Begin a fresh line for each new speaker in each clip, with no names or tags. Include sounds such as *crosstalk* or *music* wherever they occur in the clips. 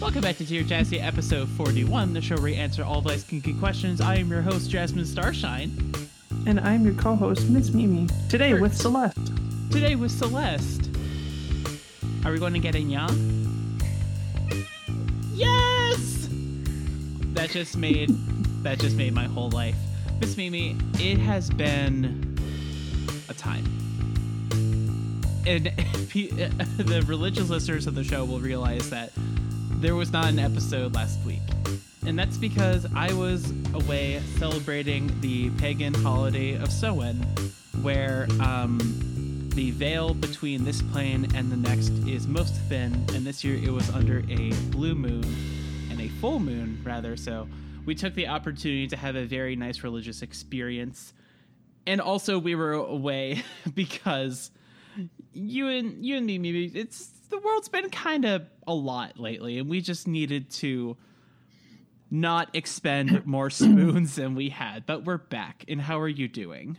Welcome back to Dear Jazzy, episode 41, the show where we answer all life's kinky questions. I am your host, Jasmine Starshine.
And I'm your co host, Miss Mimi. Today with Celeste.
Today with Celeste. Are we going to get in young? Yes! That just made that just made my whole life. Miss Mimi, it has been a time. And *laughs* the religious listeners of the show will realize that there was not an episode last week. And that's because I was away celebrating the pagan holiday of Samhain, where um, the veil between this plane and the next is most thin, and this year it was under a blue moon and a full moon, rather. So we took the opportunity to have a very nice religious experience. And also, we were away *laughs* because you and you and me, maybe it's the world's been kind of a lot lately, and we just needed to not expend *coughs* more spoons than we had. But we're back. And how are you doing?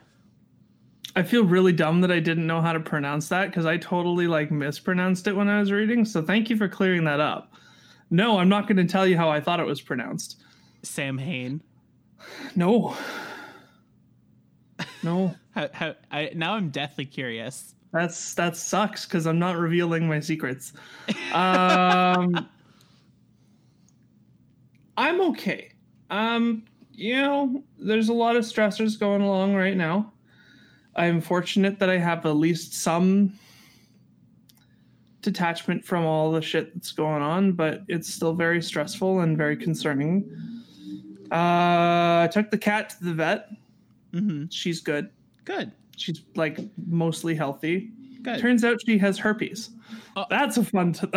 I feel really dumb that I didn't know how to pronounce that because I totally like mispronounced it when I was reading. So thank you for clearing that up. No, I'm not going to tell you how I thought it was pronounced.
Sam Hain.
No. No.
How, how, I, now I'm deathly curious.
That's that sucks because I'm not revealing my secrets. *laughs* Um, I'm okay. Um, you know, there's a lot of stressors going along right now. I'm fortunate that I have at least some detachment from all the shit that's going on, but it's still very stressful and very concerning. Uh, I took the cat to the vet.
Mm-hmm.
She's good.
Good.
She's like mostly healthy.
Good.
Turns out she has herpes.
Uh,
That's a fun. T- *laughs*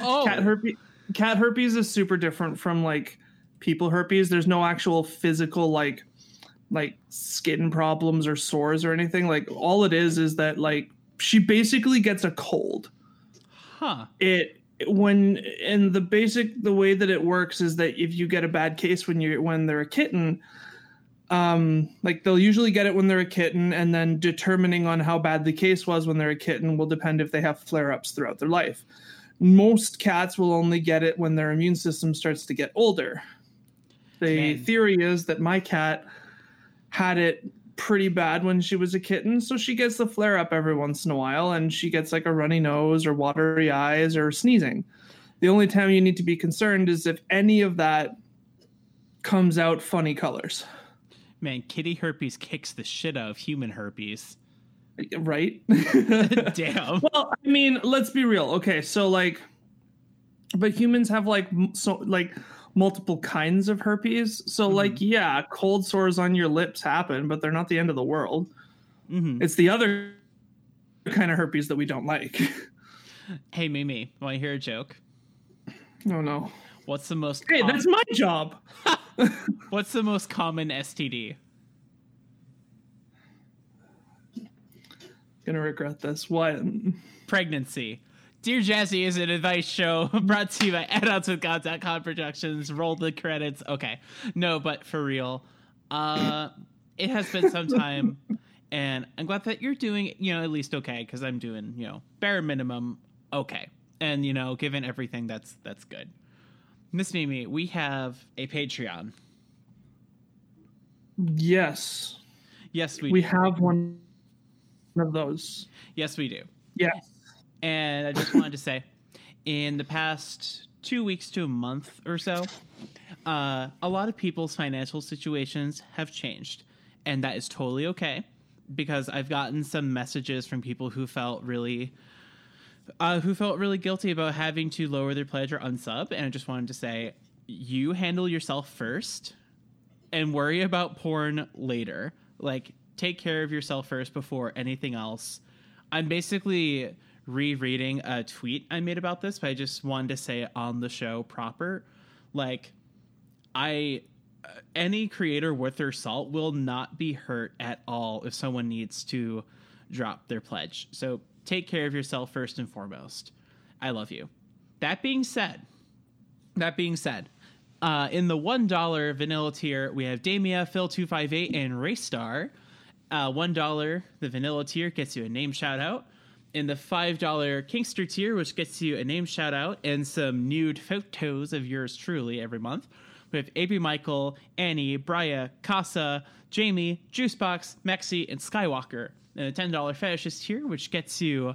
oh,
cat herpes. Cat herpes is super different from like people herpes. There's no actual physical like like skin problems or sores or anything. Like all it is is that like she basically gets a cold.
huh.
It when and the basic the way that it works is that if you get a bad case when you when they're a kitten um like they'll usually get it when they're a kitten and then determining on how bad the case was when they're a kitten will depend if they have flare-ups throughout their life. Most cats will only get it when their immune system starts to get older. The
Man.
theory is that my cat had it pretty bad when she was a kitten so she gets the flare up every once in a while and she gets like a runny nose or watery eyes or sneezing. The only time you need to be concerned is if any of that comes out funny colors
Man, kitty herpes kicks the shit out of human herpes.
right *laughs*
Damn.
well i mean let's be real okay so like but humans have like so like multiple kinds of herpes so like yeah cold sores on your lips happen but they're not the end of the world
hmm
it's the other kind of herpes that we don't like *laughs*
Hey, Mimi, want to hear a joke?
oh no
What's the most?
hey that's my job *laughs* *laughs*
What's the most common STD?
gonna regret this what
Pregnancy. Dear Jazzy is an advice show *laughs* brought to you by AdultsWithGod.com Productions. Roll the credits. Okay. No, but for real. Uh, it has been some *laughs* time, and I'm glad that you're doing, you know, at least okay, because I'm doing, you know, bare minimum okay. And, you know, given everything, that's that's good. Miss Mimi, we have a Patreon.
yes
Yes, we,
we
do.
have one of those
Yes, we do.
yes
And I just wanted to say, in the past two weeks to a month or so, uh, a lot of people's financial situations have changed. And that is totally okay because I've gotten some messages from people who felt really. Uh, who felt really guilty about having to lower their pledge or unsub, and I just wanted to say, you handle yourself first, and worry about porn later. Like, take care of yourself first before anything else. I'm basically rereading a tweet I made about this, but I just wanted to say it on the show proper. Like, I uh, any creator worth their salt will not be hurt at all if someone needs to drop their pledge. So take care of yourself first and foremost. I love you. That being said, that being said, uh, in the one dollar vanilla tier, we have Damia, Phil two five eight, and Raystar. Uh, one dollar, the vanilla tier gets you a name shout out. In the five dollar Kinkster tier, which gets you a name shout out and some nude photos of yours truly every month, we have AB Michael, Annie, Briya, Casa, Jamie, Juicebox, Mexi, and Skywalker. Ten dollar fetishist tier, which gets you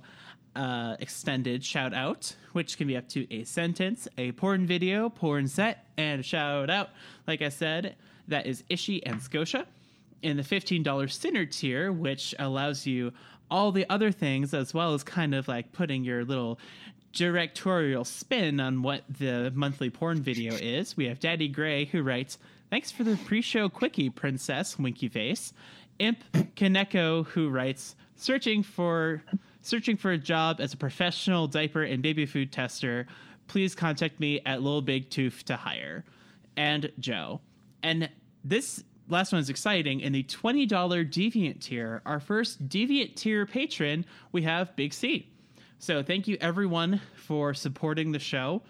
uh, extended shout out, which can be up to a sentence, a porn video, porn set, and a shout out. Like I said, that is Ishi and Scotia. In the $15 Sinner tier, which allows you all the other things, as well as kind of like putting your little directorial spin on what the monthly porn video is, we have Daddy Gray who writes, Thanks for the pre show quickie, Princess, winky face. Imp Kaneko who writes, Searching for searching for a job as a professional diaper and baby food tester, please contact me at Little Big Tooth to hire. And Joe. And this last one is exciting. In the $20 Deviant tier, our first Deviant tier patron, we have Big C. So thank you everyone for supporting the show.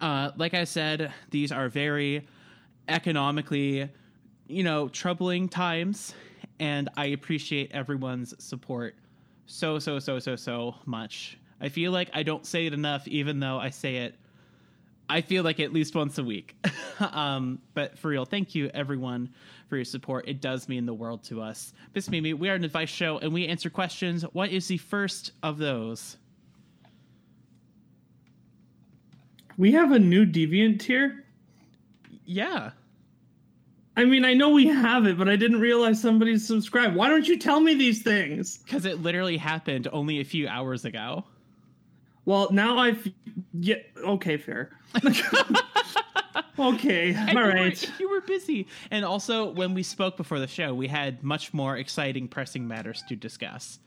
Uh, like I said, these are very economically, you know, troubling times, and I appreciate everyone's support so so so so so much. I feel like I don't say it enough, even though I say it. I feel like at least once a week. *laughs* um, but for real, thank you everyone for your support. It does mean the world to us. Miss Mimi, we are an advice show and we answer questions. What is the first of those?
We have a new deviant tier.
Yeah.
I mean, I know we have it, but I didn't realize somebody's subscribed. Why don't you tell me these things?
Because it literally happened only a few hours ago.
Well, now I've yeah. Okay, fair. *laughs* okay,
And
all
you
right.
Were, you were busy. And also, when we spoke before the show, we had much more exciting, pressing matters to discuss.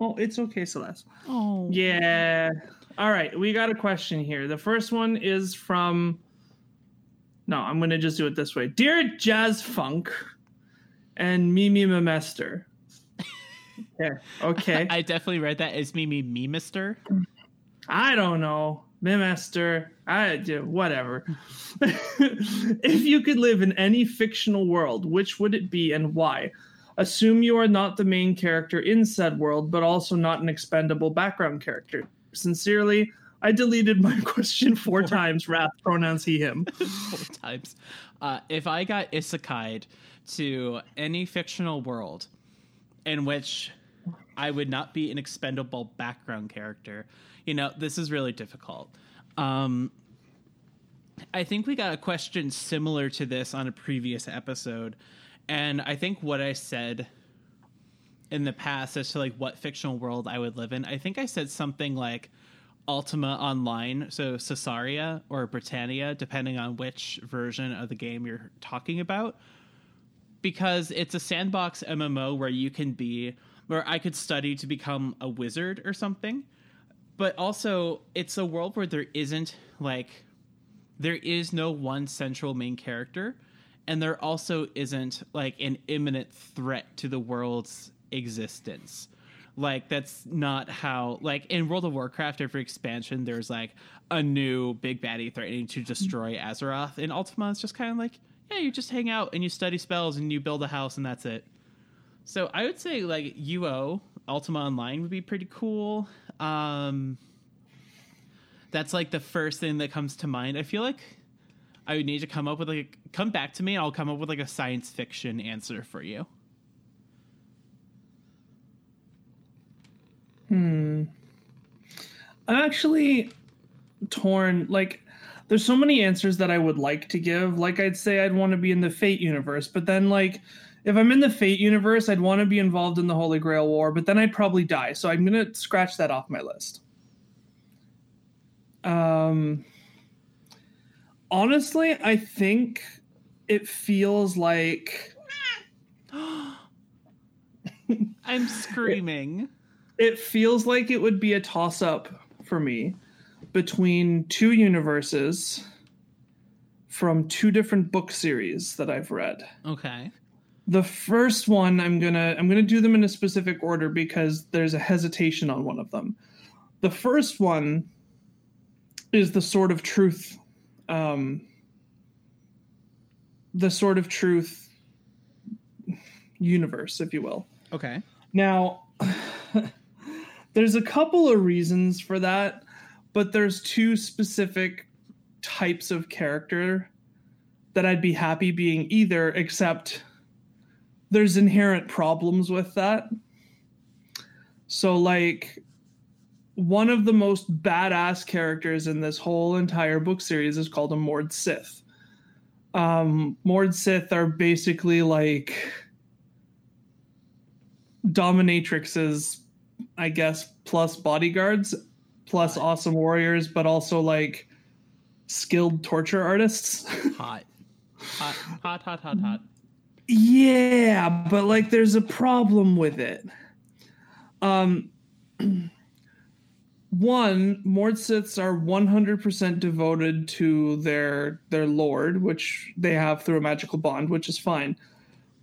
Oh, it's okay, Celeste.
Oh.
Yeah. All right, we got a question here. The first one is from. No, I'm gonna just do it this way. Dear Jazz Funk, and Mimi Memester. Okay. Okay. *laughs*
I definitely read that as Mimi me Mister.
I don't know. Mimester. I do whatever. *laughs* if you could live in any fictional world, which would it be and why? Assume you are not the main character in said world, but also not an expendable background character. Sincerely, I deleted my *laughs* question four times. Wrath pronouns he him. *laughs*
four times. Uh, if I got isekai'd to any fictional world in which I would not be an expendable background character, you know, this is really difficult. Um, I think we got a question similar to this on a previous episode, and I think what I said in the past as to like what fictional world I would live in, I think I said something like Ultima Online, so Sosaria or Britannia, depending on which version of the game you're talking about. Because it's a sandbox MMO where you can be, where I could study to become a wizard or something. But also, it's a world where there isn't like, there is no one central main character. And there also isn't like an imminent threat to the world's existence like that's not how like in world of warcraft every expansion there's like a new big baddie threatening to destroy azeroth. In ultima it's just kind of like yeah you just hang out and you study spells and you build a house and that's it. So i would say like uo ultima online would be pretty cool. Um that's like the first thing that comes to mind. I feel like i would need to come up with like come back to me and i'll come up with like a science fiction answer for you
I'm actually torn. Like, there's so many answers that I would like to give. Like, I'd say I'd want to be in the Fate universe, but then, like, if I'm in the Fate universe, I'd want to be involved in the Holy Grail War, but then I'd probably die. So I'm going to scratch that off my list. Um, honestly, I think it feels like *gasps*
i'm screaming *laughs*
it feels like it would be a toss up for me between two universes from two different book series that I've read.
Okay.
The first one I'm gonna I'm gonna do them in a specific order because there's a hesitation on one of them. The first one is the Sword of Truth, um, the Sword of Truth universe, if you will.
Okay.
Now, there's a couple of reasons for that, but there's two specific types of character that I'd be happy being either, except there's inherent problems with that. So, like, one of the most badass characters in this whole entire book series is called a Mord Sith. Um, Mord Sith are basically like dominatrixes, I guess, plus bodyguards, plus awesome warriors, but also like skilled torture artists. *laughs*
Hot. Hot, hot, hot, hot, hot.
yeah, but like there's a problem with it. Um *clears throat* one, Mord Siths are 100% devoted to their their lord, which they have through a magical bond, which is fine.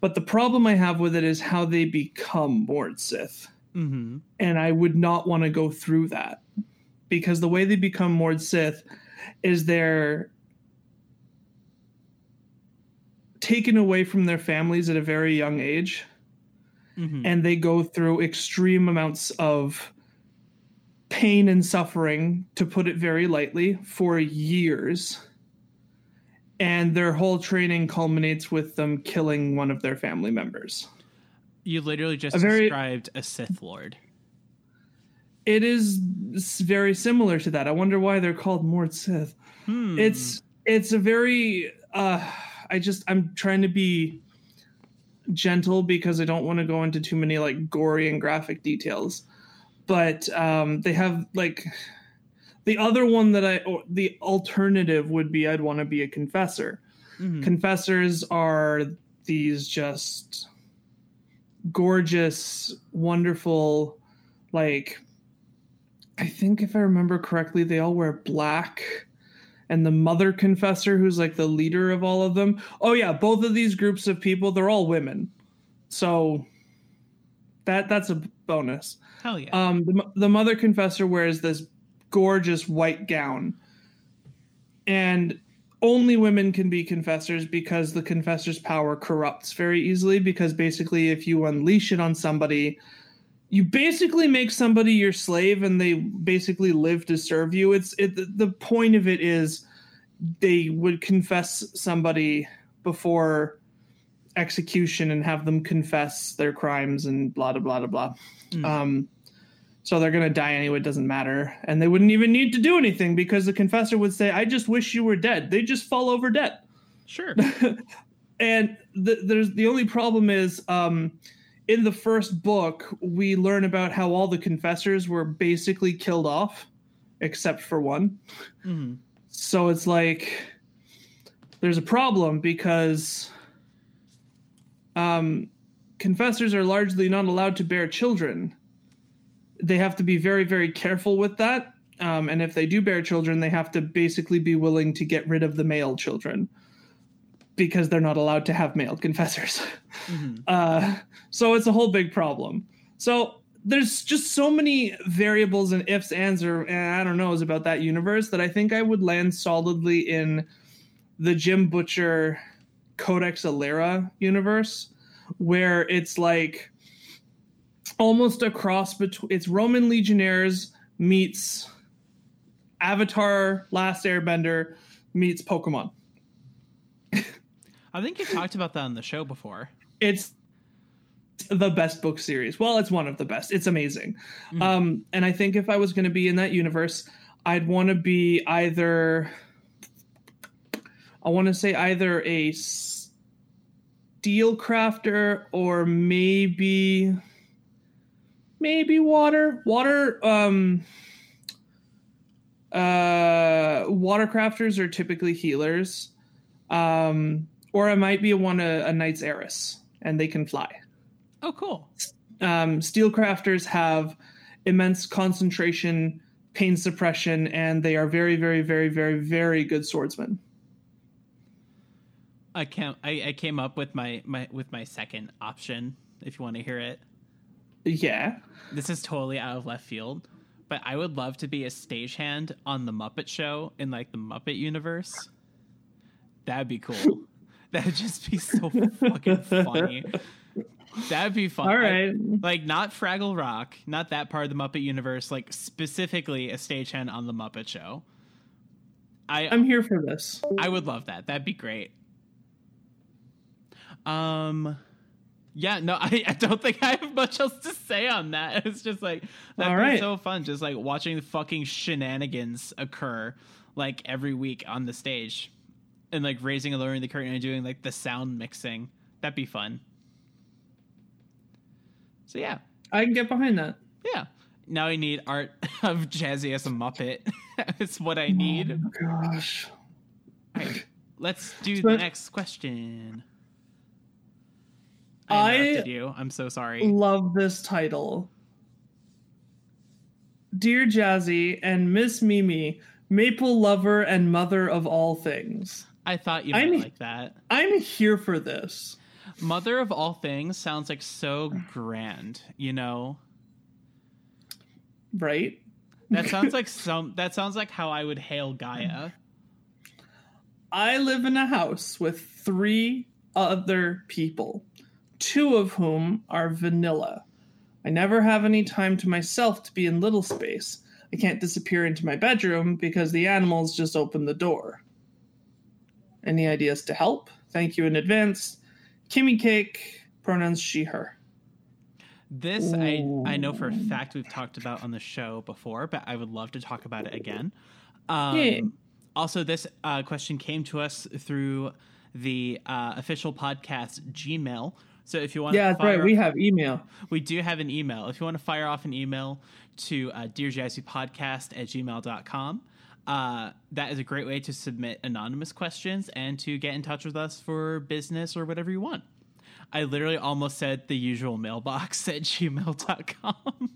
But the problem I have with it is how they become Mord Sith.
Mm-hmm.
And I would not want to go through that. Because the way they become Mord Sith is they're taken away from their families at a very young age
Mm-hmm.
and they go through extreme amounts of pain and suffering, to put it very lightly, for years. And their whole training culminates with them killing one of their family members.
You literally just
a very-
described a Sith Lord.
It is very similar to that. I wonder why they're called Mord Sith.
Hmm.
It's it's a very uh I just I'm trying to be gentle because I don't want to go into too many like gory and graphic details. But um they have like the other one that I or the alternative would be I'd want to be a confessor.
Mhm.
Confessors are these just gorgeous, wonderful, like I think if I remember correctly, they all wear black. And the mother confessor, who's like the leader of all of them. Oh yeah, both of these groups of people, they're all women. So that that's a bonus.
Hell yeah.
Um, the, the mother confessor wears this gorgeous white gown, and only women can be confessors because the confessor's power corrupts very easily. Because basically, if you unleash it on somebody, you basically make somebody your slave, and they basically live to serve you. It's it. the- point of it is they would confess somebody before execution and have them confess their crimes and blah blah blah blah blah.
Mm.
Um, so they're gonna die anyway. It doesn't matter, and they wouldn't even need to do anything because the confessor would say, "I just wish you were dead." They just fall over dead.
sure. *laughs*
and the, there's the only problem is um, in the first book we learn about how all the confessors were basically killed off, except for one.
Mhm.
So it's like there's a problem because um, confessors are largely not allowed to bear children. They have to be very, very careful with that. Um, and if they do bear children, they have to basically be willing to get rid of the male children because they're not allowed to have male confessors. *laughs*
Mhm.
Uh, so it's a whole big problem. So there's just so many variables and ifs, ands, or eh, I don't knows about that universe that I think I would land solidly in the Jim Butcher Codex Alera universe, where it's like almost a cross between it's Roman Legionnaires meets Avatar Last Airbender meets Pokemon.
I think you talked about that on the show before.
it's the best book series. Well, it's one of the best. It's amazing.
Mhm.
Um, and I think if I was going to be in that universe, I'd want to be either. I want to say either a steel crafter or maybe maybe water water um uh water crafters are typically healers um or I might be one a, a Knights Aeris, and they can fly.
Oh, cool.
Um, steel crafters have immense concentration, pain suppression, and they are very, very, very, very, very good swordsmen.
I came I, I came up with my, my with my second option if you want to hear it.
Yeah.
This is totally out of left field, but I would love to be a stagehand on the Muppet Show in like the Muppet universe. That'd be cool. *laughs* That'd just be so fucking funny. That'd be fun.
All
I- like not Fraggle Rock, not that part of the Muppet universe, like specifically a stagehand on the Muppet Show. I
I'm here for this.
I would love that. That'd be great. Um yeah, no, *laughs* I, I don't think I have much else to say on that. *laughs* It's just like that'd be
right.
so fun, just like watching the fucking shenanigans occur like every week on the stage. And like raising and lowering the curtain and doing like the sound mixing. That'd be fun. So yeah.
I can get behind that.
Yeah. Now I need art *laughs* of Jazzy as a Muppet. it's what I oh need.
Oh my gosh.
Alright, let's do
So-
the next question. I
I-
interrupted you. I'm so sorry.
Love this title. Dear Jazzy and Miss Mimi, Maple lover and mother of all things.
I thought you
I
might
mean-
like that.
I'm here for this.
Mother of all things sounds like so grand, you know?
Right?
That sounds like *laughs* some that sounds like how I would hail Gaia.
I live in a house with three other people, two of whom are vanilla. I never have any time to myself to be in little space. I can't disappear into my bedroom because the animals just open the door. Any ideas to help? Thank you in advance. Kimmy Cake, pronouns she, her.
This I I know for a fact we've talked about on the show before, but I would love to talk about it again. Um,
Yeah.
Also, this uh, question came to us through the uh, official podcast Gmail. So if you want,
Yeah,
to
that's right. We have email.
we do have an email. If you want to fire off an email to uh, dearjazzypodcast at gmail.com, uh, that is a great way to submit anonymous questions and to get in touch with us for business or whatever you want. I literally almost said the usual mailbox *laughs* at gmail.com.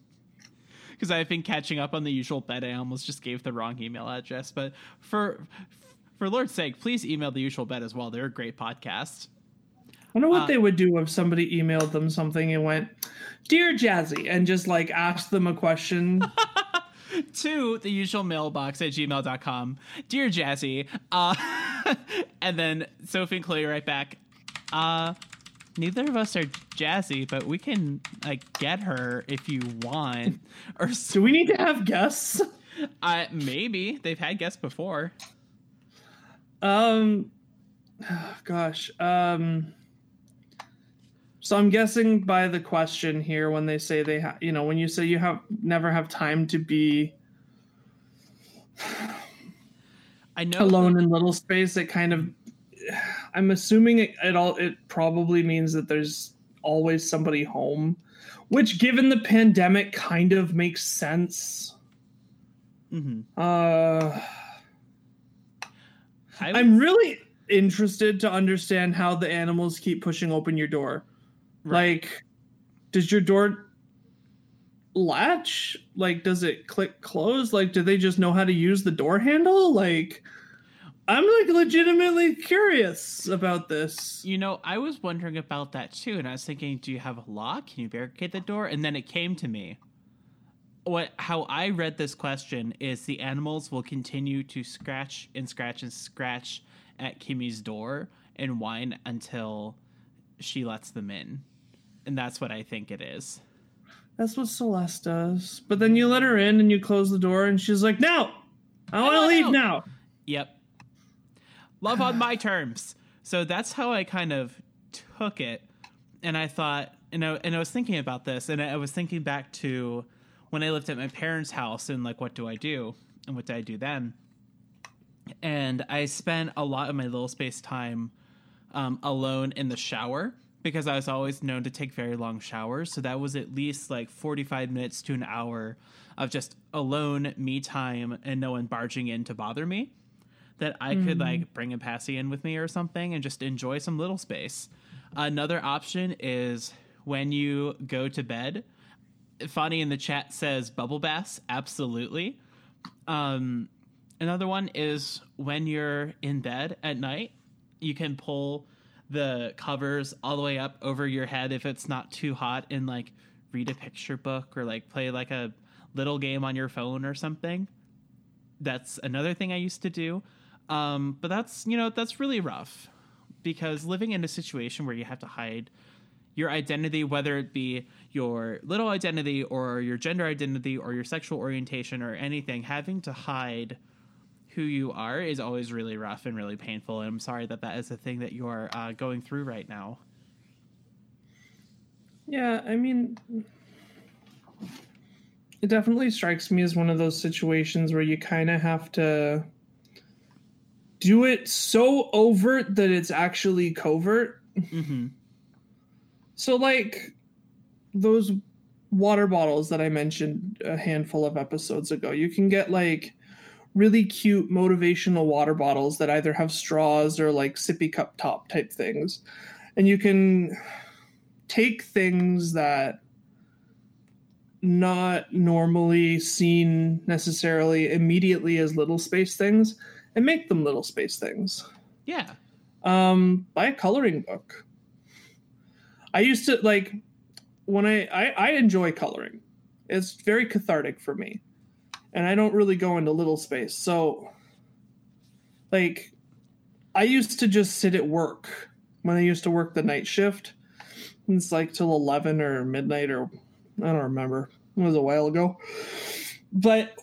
Because *laughs* I've been catching up on the usual bet. I almost just gave the wrong email address. But for for Lord's sake, please email the usual bet as well. They're a great podcast.
I wonder what
Uh,
they would do if somebody emailed them something and went, Dear Jazzy, and just like asked them a question. *laughs*
to the usual mailbox at gmail.com. Dear Jazzy, uh, *laughs* and then Sophie and Chloe right back. Uh, neither of us are Jazzy, but we can like get her if you want. Or *laughs*
Do we need to have guests?
uh, maybe they've had guests before.
Um, *sighs* gosh. Um, so I'm guessing by the question here, when they say they have, you know, when you say you have never have time to be
I know
alone in little space, it kind of, I'm assuming it, it all, it probably means that there's always somebody home, which given the pandemic kind of makes sense.
Mm-hmm.
Uh,
would-
I'm really interested to understand how the animals keep pushing open your door. Like, does your door latch? Like, does it click close? Like, do they just know how to use the door handle? Like, I'm like legitimately curious about this.
You know, I was wondering about that too, and I was thinking, do you have a lock? Can you barricade the door? And then it came to me. What how I read this question is the animals will continue to scratch and scratch and scratch at Kimmy's door and whine until she lets them in. And that's what I think it is.
That's what Celeste does. But then you let her in and you close the door, and she's like, "No, I want to leave
no."
now."
Yep. Love on my terms. So that's how I kind of took it. And I thought, and I, and I was thinking about this, and I was thinking back to when I lived at my parents' house and like, what do I do? And what did I do then? And I spent a lot of my little space time um, alone in the shower because I was always known to take very long showers. So that was at least like 45 minutes to an hour of just alone me time and no one barging in to bother me. That I could like bring a passy in with me or something and just enjoy some little space. Another option is when you go to bed. Funny in the chat says bubble baths. Absolutely. Um, another one is when you're in bed at night, you can pull the covers all the way up over your head if it's not too hot and like read a picture book or like play like a little game on your phone or something. That's another thing I used to do. Um, but that's, you know, that's really rough because living in a situation where you have to hide your identity, whether it be your little identity or your gender identity or your sexual orientation or anything, having to hide who you are is always really rough and really painful. And I'm sorry that that is a thing that you are uh, going through right now.
Yeah, I mean, it definitely strikes me as one of those situations where you kind of have to do it so overt that it's actually covert.
Mm-hmm.
So, like those water bottles that I mentioned a handful of episodes ago, you can get like really cute motivational water bottles that either have straws or like sippy cup top type things. And you can take things that not normally seen necessarily immediately as little space things and make them little space things.
Yeah.
Um, buy a coloring book. I used to like when I, I I enjoy coloring. It's very cathartic for me. And I don't really go into little space. So like I used to just sit at work when I used to work the night shift. It's like till 11 or midnight or I don't remember. It was a while ago. But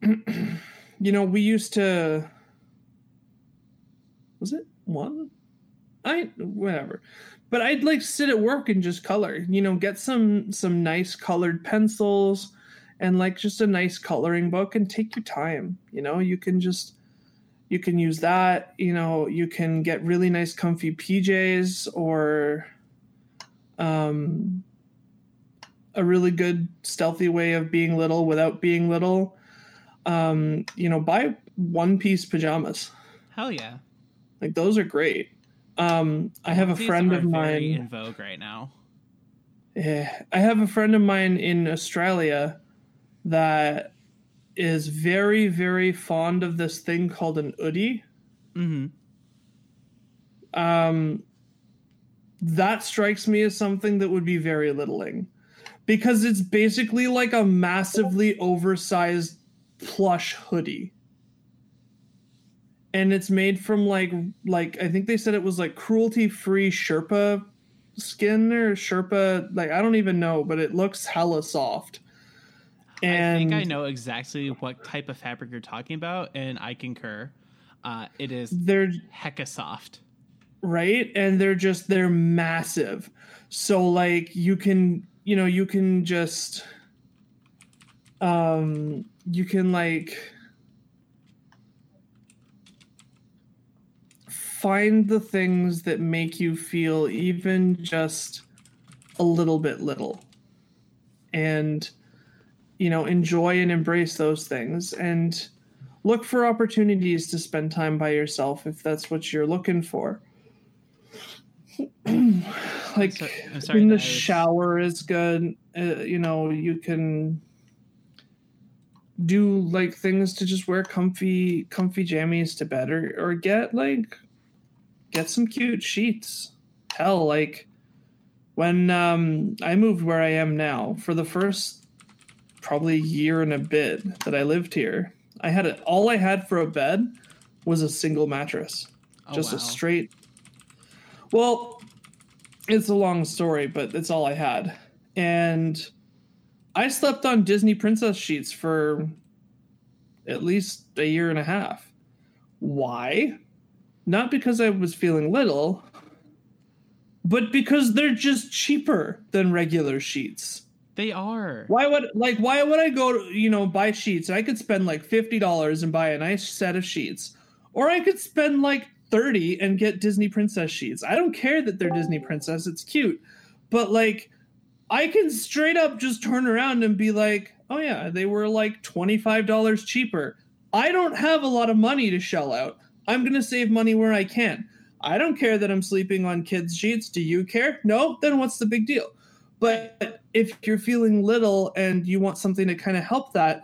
*clears throat* you know, we used to was it one? I whatever. But I'd like sit at work and just color, you know, get some some nice colored pencils and like just a nice coloring book and take your time. You know, you can just you can use that, you know, you can get really nice comfy PJs or um a really good stealthy way of being little without being little. Um, you know, buy one piece pajamas.
Hell yeah.
Like those are great. Um, I have a
These
friend of mine.
in vogue right now.
Yeah, I have a friend of mine in Australia that is very, very fond of this thing called an Oodie.
Mm-hmm.
Um, that strikes me as something that would be very littling because it's basically like a massively oversized plush hoodie and it's made from like like i think they said it was like cruelty free sherpa skin or sherpa like i don't even know but it looks hella soft and
I think I know exactly what type of fabric you're talking about, and I concur. Uh, it is
they're
hecka soft.
right and they're just they're massive so like you can you know you can just um you can like find the things that make you feel even just a little bit little and you know enjoy and embrace those things and look for opportunities to spend time by yourself if that's what you're looking for. *clears throat* Like
so- I'm sorry
in the
was-
shower is good uh, you know you can do like things to just wear comfy comfy jammies to bed or, or get like get some cute sheets. Hell like when um i moved where i am now for the first probably a year and a bit that i lived here. I had it all i had for a bed was a single mattress.
Oh,
just
wow.
a straight well it's a long story but it's all i had. And i slept on disney princess sheets for at least a year and a half. Why? Not because i was feeling little but because they're just cheaper than regular sheets
They are.
why would like why would I go to you know buy sheets? I could spend like fifty dollars and buy a nice set of sheets, or I could spend like thirty and get Disney princess sheets. I don't care that they're Disney princess; it's cute, but like I can straight up just turn around and be like, oh yeah, they were like twenty five dollars cheaper. I don't have a lot of money to shell out. I'm gonna save money where I can. I don't care that I'm sleeping on kids' sheets. Do you care? No? Then what's the big deal? But if you're feeling little and you want something to kind of help that,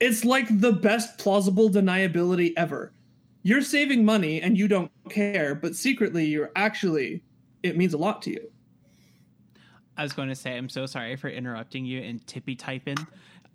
it's like the best plausible deniability ever. you're saving money and you don't care, but secretly you're actually it means a lot to you.
I was going to say, I'm so sorry for interrupting you and tippy typing.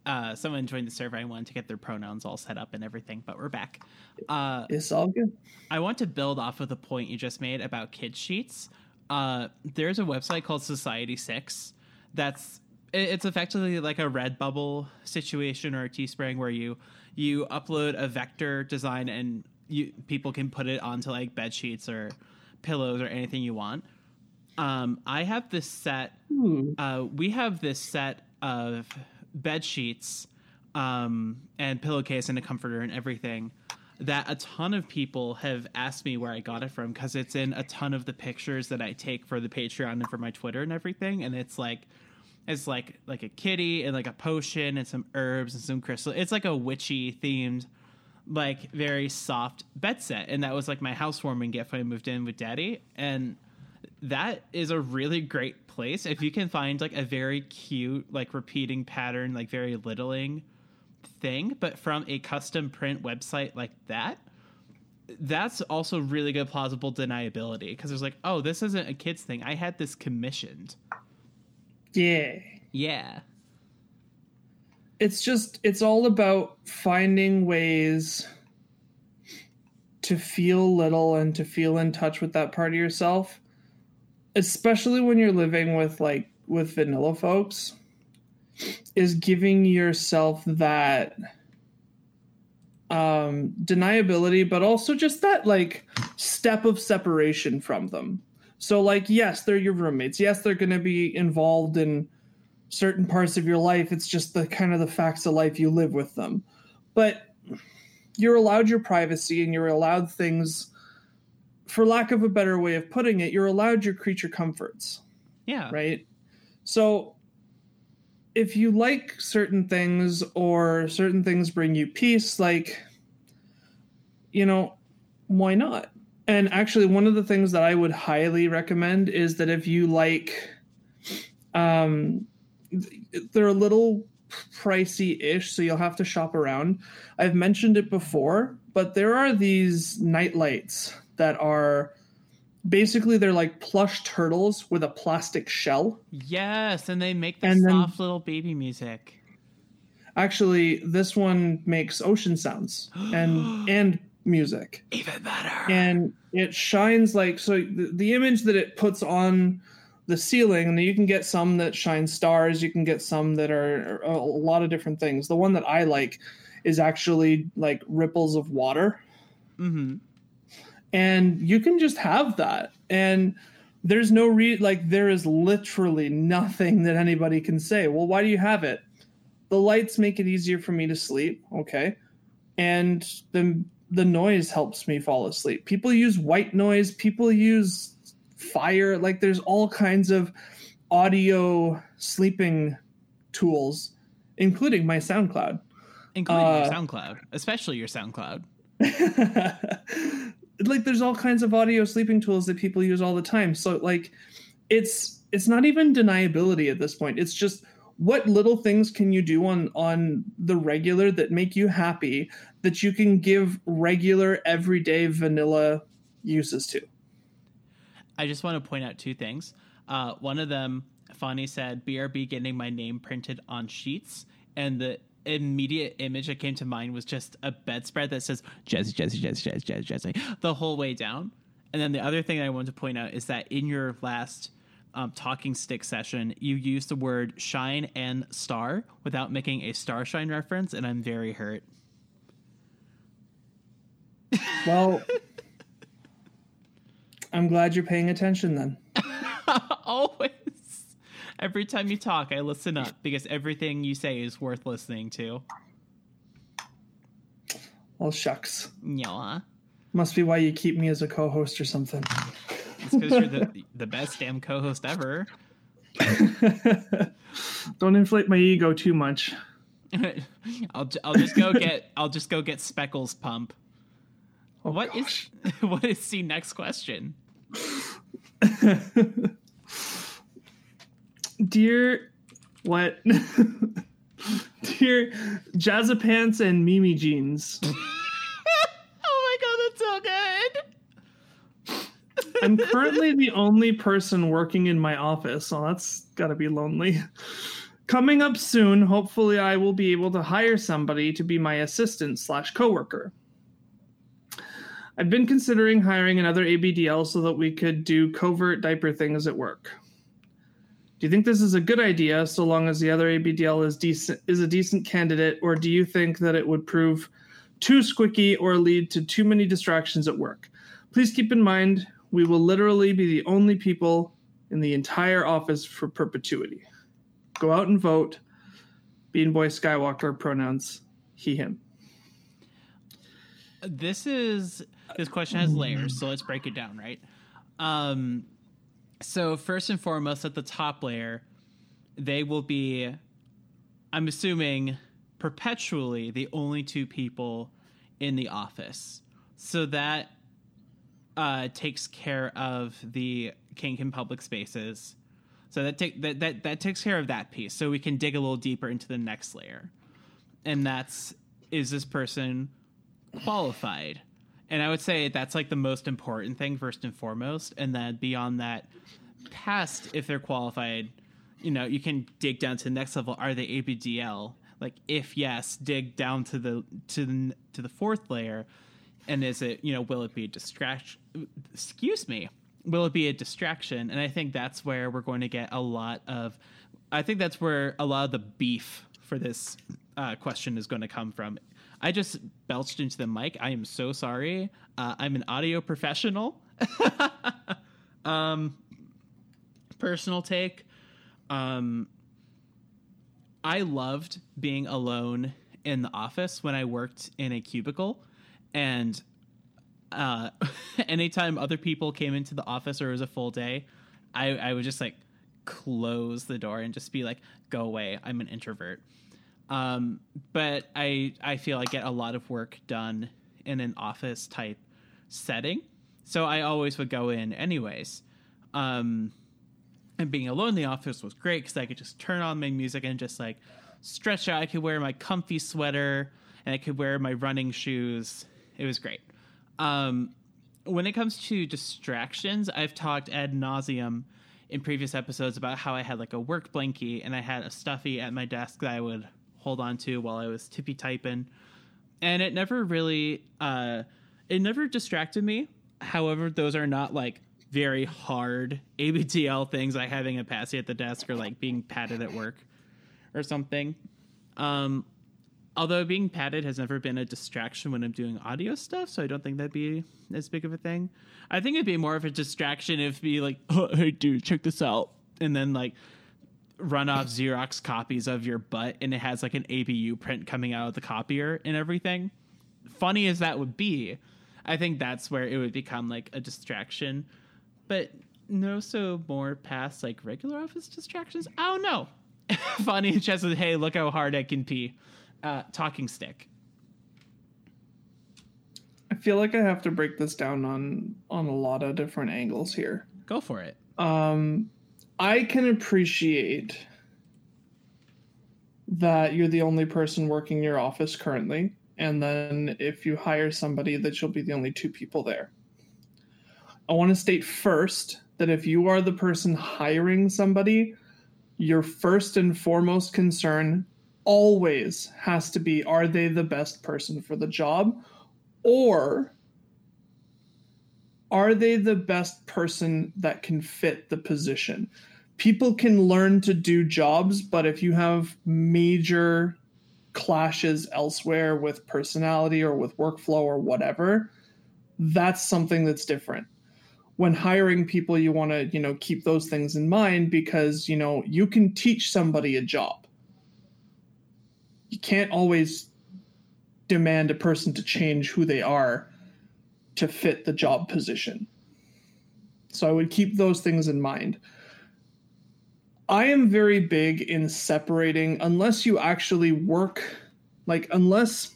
Uh, someone joined the server. I wanted to get their pronouns all set up and everything, but we're back. Uh,
It's all good.
I want to build off of the point you just made about kid sheets. Uh, there's a website called Society6 that's it's effectively like a Redbubble situation or a Teespring where you you upload a vector design and you people can put it onto like bed sheets or pillows or anything you want. Um, I have this set
Ooh.
uh, we have this set of bed sheets um, and pillowcase and a comforter and everything that a ton of people have asked me where I got it from because it's in a ton of the pictures that I take for the Patreon and for my Twitter and everything. And it's like it's like like a kitty and like a potion and some herbs and some crystal. It's like a witchy themed, like very soft bed set. And that was like my housewarming gift when I moved in with Daddy. And that is a really great place if you can find like a very cute like repeating pattern like very littling thing but from a custom print website like that that's also really good plausible deniability because there's like oh this isn't a kids thing i had this commissioned
Yeah.
yeah
It's just it's all about finding ways to feel little and to feel in touch with that part of yourself. Especially when you're living with like with vanilla folks is giving yourself that um deniability but also just that like step of separation from them. So like yes they're your roommates. Yes they're going to be involved in certain parts of your life. It's just the kind of the facts of life you live with them. But you're allowed your privacy and you're allowed things for lack of a better way of putting it you're allowed your creature comforts.
Yeah.
Right? So if you like certain things or certain things bring you peace, like, you know, why not? And actually, one of the things that I would highly recommend is that if you like, um, they're a little pricey ish, so you'll have to shop around. I've mentioned it before, but there are these night lights that are basically they're like plush turtles with a plastic shell.
yes and they make the
And then-
soft little baby music
Actually, this one makes ocean sounds *gasps* and and music.
even better
And it shines like so the, the image that it puts on the ceiling and you can get some that shine stars, you can get some that are a lot of different things. The one that I like is actually like ripples of water.
mm-hmm.
And you can just have that. And there's no re like there is literally nothing that anybody can say. Well why do you have it? The lights make it easier for me to sleep. Okay. And the the noise helps me fall asleep. People use white noise. People use fire. Like there's all kinds of audio sleeping tools including my soundcloud.
Including your
Uh,
soundcloud especially your soundcloud *laughs*
like there's all kinds of audio sleeping tools that people use all the time so like it's it's not even deniability at this point it's just what little things can you do on on the regular that make you happy that you can give regular everyday vanilla uses to
I just want to point out two things. Uh, one of them, Fani said, BRB getting my name printed on sheets. And the immediate image that came to mind was just a bedspread that says Jazzy, Jazzy, Jazzy, Jazzy, Jazzy, Jazzy, the whole way down. And then the other thing I wanted to point out is that in your last um, talking stick session, you used the word shine and star without making a starshine reference. And I'm very hurt.
well i'm glad you're paying attention then *laughs*
Always. Every time you talk, I listen up because everything you say is worth listening to.
well shucks
Yeah.
must be why you keep me as a co-host or something
It's because you're the, the best damn co host ever. *laughs*
don't inflate my ego too much *laughs*
I'll, I'll just go get I'll just go get Speckles pump.
Oh,
What is
gosh. *laughs*
what is the next question?
Dear what? *laughs* Dear Jazzapants and Mimi Jeans. *laughs*
oh my god, that's so good. *laughs*
I'm currently the only person working in my office, so that's got to be lonely. Coming up soon, hopefully, I will be able to hire somebody to be my assistant slash coworker. I've been considering hiring another ABDL so that we could do covert diaper things at work. Do you think this is a good idea so long as the other ABDL is decent is a decent candidate, or do you think that it would prove too squicky or lead to too many distractions at work? Please keep in mind we will literally be the only people in the entire office for perpetuity. Go out and vote. Bean Boy Skywalker pronouns he him.
This is this question has layers, so let's break it down, right? Um so first and foremost at the top layer, they will be I'm assuming perpetually the only two people in the office. So that uh, takes care of the kink in public spaces. So that take that, that that takes care of that piece. So we can dig a little deeper into the next layer, and that's is this person qualified? And I would say that's like the most important thing first and foremost, and then beyond that, past if they're qualified, you know, you can dig down to the next level. Are they ABDL? Like if yes, dig down to the to the to the fourth layer, and is it you know will it be a distraction? Excuse me, will it be a distraction? And I think that's where we're going to get a lot of. I think that's where a lot of the beef for this uh, question is going to come from. I just belched into the mic. I am so sorry. Uh, I'm an audio professional. *laughs* um, personal take. Um, I loved being alone in the office when I worked in a cubicle, and uh, *laughs* anytime other people came into the office or it was a full day, I, I would just like close the door and just be like, "Go away! I'm an introvert." Um, but I I feel I get a lot of work done in an office type setting, so I always would go in anyways. Um, and being alone in the office was great because I could just turn on my music and just like stretch out. I could wear my comfy sweater and I could wear my running shoes. It was great. Um, when it comes to distractions, I've talked ad nauseum in previous episodes about how I had like a work blankie and I had a stuffy at my desk that I would hold on to while I was tippy typing, and it never really, uh, it never distracted me. However, those are not like very hard *laughs* ABDL things like having a passy at the desk or like being patted at work or something. Um, although being padded has never been a distraction when I'm doing audio stuff, so I don't think that'd be as big of a thing. I think it'd be more of a distraction if be like, oh, *laughs* hey dude, check this out, and then like run off Xerox copies of your butt and it has like an ABU print coming out of the copier and everything. Funny as that would be, I think that's where it would become like a distraction but no so more past like regular office distractions. I don't know. Funny just with hey, look how hard I can pee. Uh, talking stick.
I feel like I have to break this down on on a lot of different angles here.
Go for it.
Um, I can appreciate that you're the only person working your office currently, and then if you hire somebody, that you'll be the only two people there. I want to state first that if you are the person hiring somebody, your first and foremost concern always has to be are they the best person for the job or are they the best person that can fit the position? People can learn to do jobs, but if you have major clashes elsewhere with personality or with workflow or whatever, that's something that's different. When hiring people you want to you know keep those things in mind because you know you can teach somebody a job. You can't always demand a person to change who they are to fit the job position. So i would keep those things in mind i am very big in separating unless you actually work like unless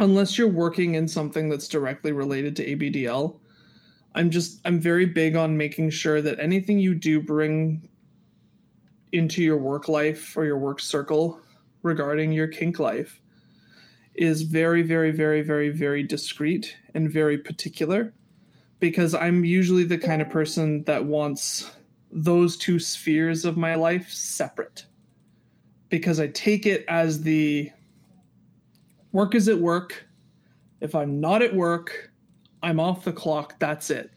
unless you're working in something that's directly related to ABDL, I'm just I'm very big on making sure that anything you do bring into your work life or your work circle regarding your kink life is very, very, very, very, very discreet and very particular because I'm usually the kind of person that wants those two spheres of my life separate because I take it as the work is at work. If I'm not at work, I'm off the clock. That's it.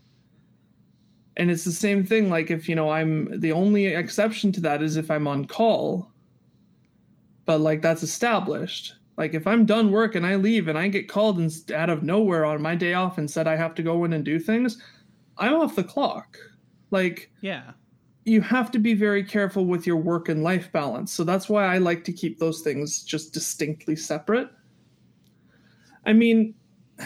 And it's the same thing. Like if, you know, I'm the only exception to that is if I'm on call, but like that's established. Like if I'm done work and I leave and I get called and out of nowhere on my day off and said I have to go in and do things, I'm off the clock. Like,
yeah
you have to be very careful with your work and life balance. So that's why I like to keep those things just distinctly separate. I mean, *sighs*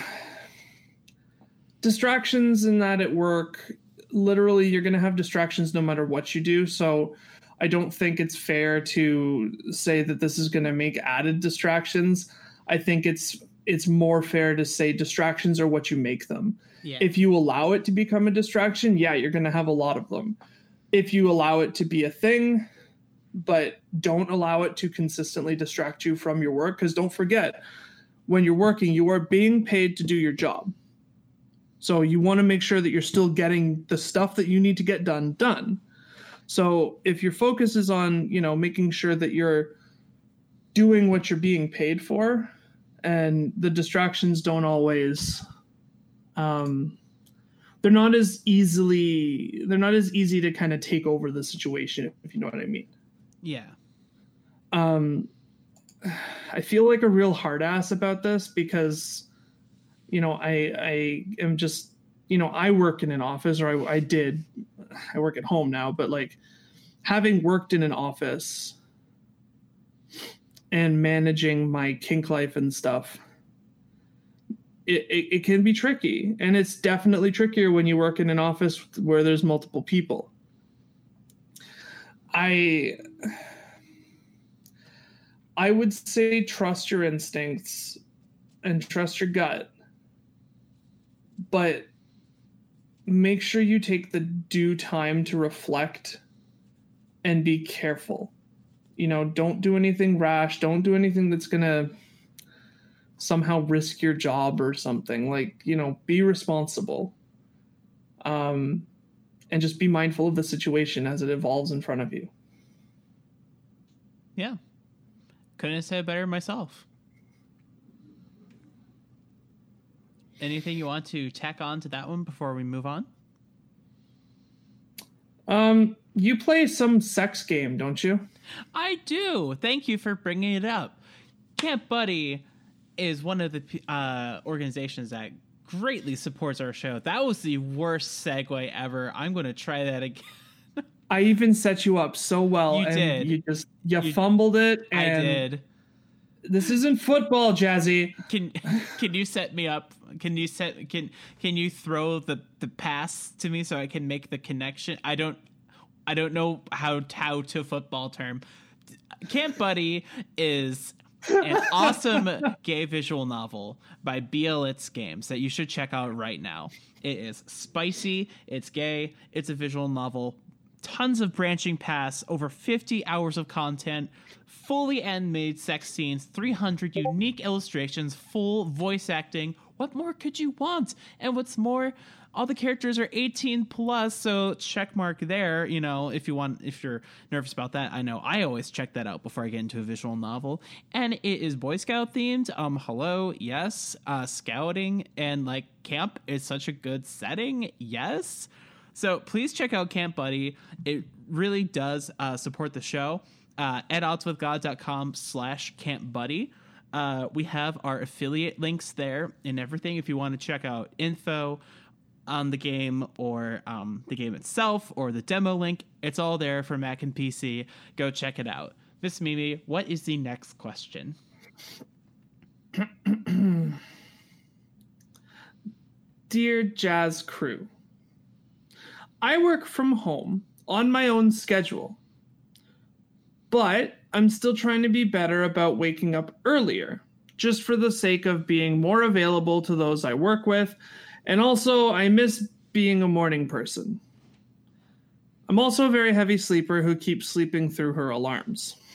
distractions in that at work, literally, you're going to have distractions no matter what you do. So I don't think it's fair to say that this is going to make added distractions. I think it's it's more fair to say distractions are what you make them. Yeah. If you allow it to become a distraction, yeah, you're going to have a lot of them if you allow it to be a thing, but don't allow it to consistently distract you from your work. Because don't forget, when you're working, you are being paid to do your job. So you want to make sure that you're still getting the stuff that you need to get done done. So if your focus is on, you know, making sure that you're doing what you're being paid for and the distractions don't always um, they're not as easily they're not as easy to kind of take over the situation if you know what i mean.
Yeah.
Um i feel like a real hard ass about this because you know i i am just you know i work in an office or i, I did i work at home now but like having worked in an office and managing my kink life and stuff it, it, it, can be tricky. And it's definitely trickier when you work in an office where there's multiple people. I i would say trust your instincts and trust your gut. But make sure you take the due time to reflect and be careful. You know don't do anything rash. Don't do anything that's going to somehow risk your job or something. Like you know be responsible um and just be mindful of the situation as it evolves in front of you.
Yeah. Couldn't have said it better myself anything you want to tack on to that one before we move on
um you play some sex game don't you
i do thank you for bringing it up camp buddy is one of the uh, organizations that greatly supports our show. That was the worst segue ever. I'm going to try that again.
I even set you up so well.
You did.
You just you, you fumbled it.
I did.
This isn't football, Jazzy.
Can can you set me up? Can you set can can you throw the the pass to me so I can make the connection? I don't I don't know how how to football term. Camp Buddy is an awesome *laughs* gay visual novel by BLits Games that you should check out right now. It is spicy, it's gay, it's a visual novel, tons of branching paths, over 50 hours of content, fully animated sex scenes, 300 unique illustrations, full voice acting. What more could you want? And what's more, all the characters are 18 plus so check mark there you know if you want if you're nervous about that. I know i always check that out before i get into a visual novel. And it is boy scout themed. Um hello yes. Uh scouting and like camp is such a good setting. Yes so please check out camp buddy it really does uh, support the show uh, at oddswithgod.com slash camp buddy uh, we have our affiliate links there and everything if you want to check out info on the game or um, the game itself or the demo link. It's all there for Mac and PC. Go check it out. Miss Mimi, what is the next question? *clears throat*
Dear Jazz Crew, I work from home on my own schedule, but I'm still trying to be better about waking up earlier, just for the sake of being more available to those I work with and also, I miss being a morning person. I'm also a very heavy sleeper who keeps sleeping through her alarms. *sighs*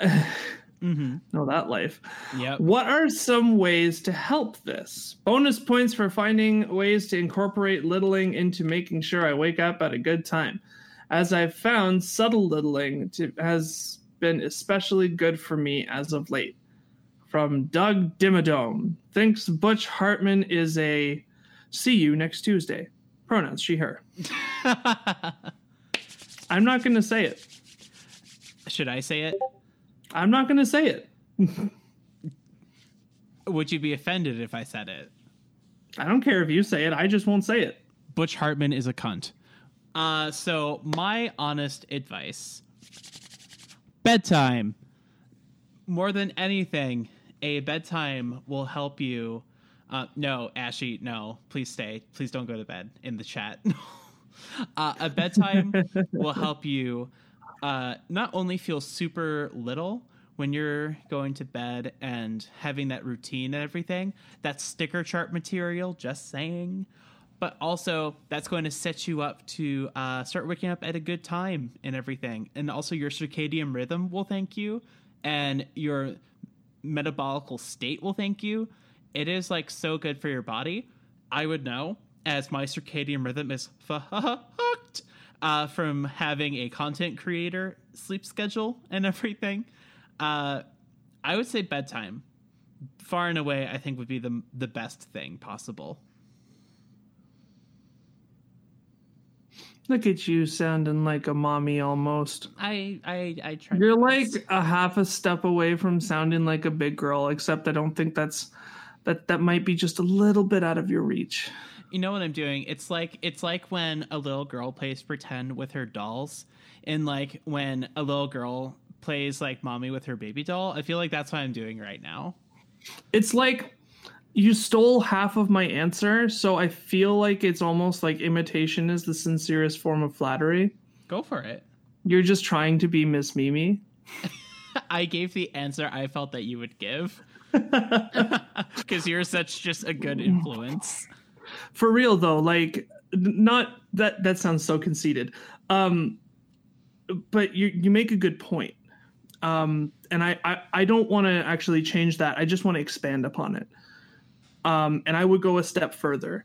*sighs* *sighs*
Mm-hmm.
Know that life.
Yeah.
What are some ways to help this? Bonus points for finding ways to incorporate littling into making sure I wake up at a good time. As I've found, subtle littling to, has been especially good for me as of late. From Doug Dimmadome. Thinks Butch Hartman is a see you next Tuesday. Pronouns she, her. *laughs* I'm not going to say it.
Should I say it?
I'm not going to say it. *laughs*
Would you be offended if I said it?
I don't care if you say it. I just won't say it.
Butch Hartman is a cunt. Uh, so my honest advice: bedtime. More than anything, a bedtime will help you. Uh, no, Ashy, no, please stay. Please don't go to bed in the chat. *laughs* uh, a bedtime *laughs* will help you uh, not only feel super little when you're going to bed and having that routine and everything, that sticker chart material, just saying, but also that's going to set you up to uh, start waking up at a good time and everything. And also, your circadian rhythm will thank you, and your metabolical state will thank you. It is like so good for your body. I would know, as my circadian rhythm is *laughs* fucked uh, from having a content creator sleep schedule and *laughs* everything. Uh, I would say bedtime, far and away, I think would be the the best thing possible.
Look at you sounding like a mommy almost.
I I I try.
You're like
best.
a half a step away from sounding like a big girl, except I don't think that's that that might be just a little bit out of your reach.
You know what I'm doing? It's like it's like when a little girl plays pretend with her dolls, and like when a little girl plays like mommy with her baby doll. I feel like that's what I'm doing right now.
It's like you stole half of my answer, so I feel like it's almost like imitation is the sincerest form of flattery.
Go for it.
You're just trying to be Miss Mimi. *laughs*
I gave the answer I felt that you would give. *laughs* *laughs* Because you're such just a good influence.
For real though, like not that that sounds so conceited. Um but you you make a good point. Um and I I, I don't want to actually change that. I just want to expand upon it. Um and I would go a step further.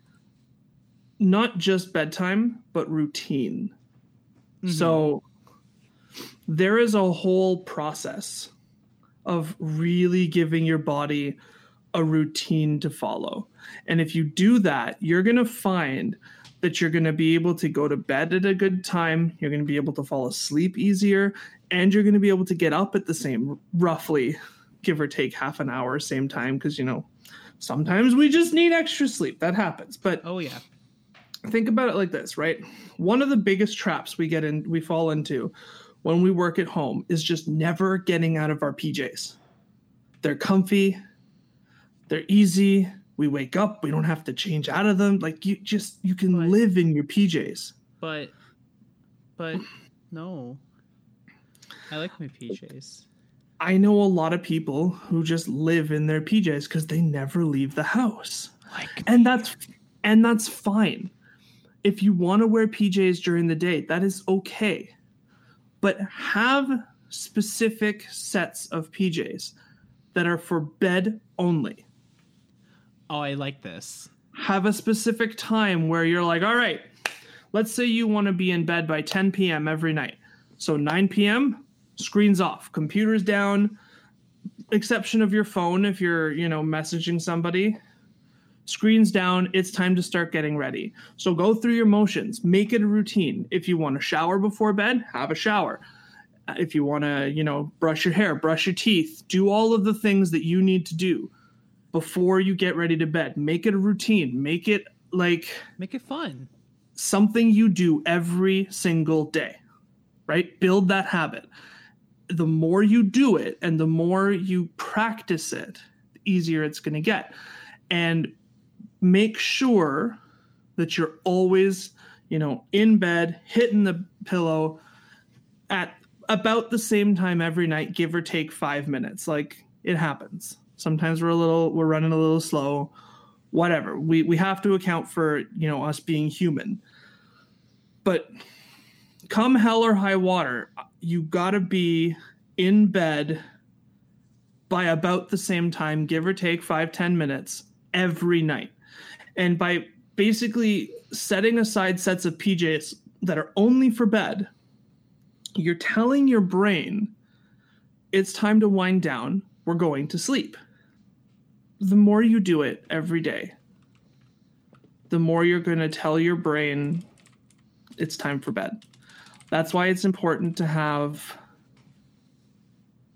Not just bedtime, but routine. So there is a whole process of really giving your body a routine to follow. And if you do that, you're going to find that you're going to be able to go to bed at a good time, you're going to be able to fall asleep easier, and you're going to be able to get up at the same roughly give or take half an hour same time because you know, sometimes we just need extra sleep. That happens. But
Oh yeah.
think about it like this, right? One of the biggest traps we get in we fall into when we work at home is just never getting out of our PJs. They're comfy, they're easy. We wake up, we don't have to change out of them. Like you just you can
But-
live in your PJs.
But but no. I like my PJs.
I know a lot of people who just live in their PJs because they never leave the house.
Like
and that's and that's fine if you want to wear pjs during the day that is okay but have specific sets of pjs that are for bed only
Oh, I like this.
have a specific time where you're like all right let's say you want to be in bed by 10 p.m every night. So 9 p.m screens off computers down exception of your phone if you're you know messaging somebody. Screens down it's time to start getting ready. So go through your motions make it a routine. If you want to shower before bed have a shower. If you want to you know brush your hair brush your teeth do all of the things that you need to do before you get ready to bed make it a routine make it like
Make it fun.
something you do every single day, right? Build that habit. The more you do it and the more you practice it, the easier it's going to get. And make sure that you're always, you know, in bed, hitting the pillow at about the same time every night, give or take five minutes. Like it happens. Sometimes we're a little, we're running a little slow whatever we we have to account for you know us being human but come hell or high water you gotta be in bed by about the same time, give or take five ten minutes every night. And by basically setting aside sets of PJs that are only for bed, you're telling your brain it's time to wind down. We're going to sleep. The more you do it every day, the more you're going to tell your brain it's time for bed. That's why it's important to have,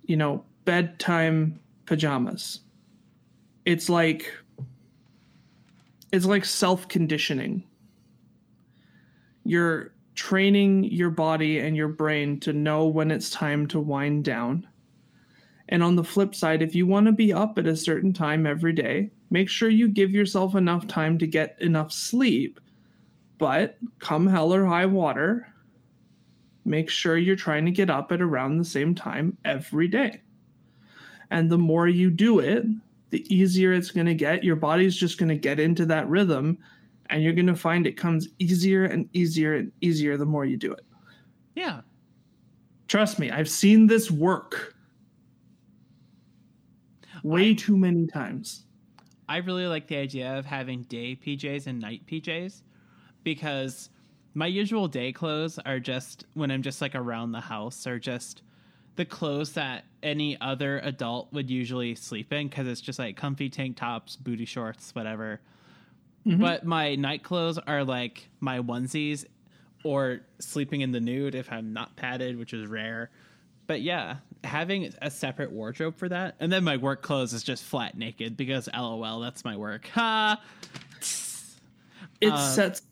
you know, bedtime pajamas. It's like it's like self-conditioning. You're training your body and your brain to know when it's time to wind down. And on the flip side, if you want to be up at a certain time every day, make sure you give yourself enough time to get enough sleep. But come hell or high water, make sure you're trying to get up at around the same time every day. And the more you do it, the easier it's going to get. Your body's just going to get into that rhythm, and you're going to find it comes easier and easier and easier the more you do it.
Yeah.
Trust me, I've seen this work way too many times.
I really like the idea of having day PJs and night PJs because my usual day clothes are just when I'm just like around the house or just the clothes that any other adult would usually sleep in because it's just like comfy tank tops, booty shorts, whatever. Mm-hmm. But my night clothes are like my onesies or sleeping in the nude if I'm not padded, which is rare. But yeah, having a separate wardrobe for that. And then my work clothes is just flat naked because lol, that's my work. Ha!
it
Uh,
sets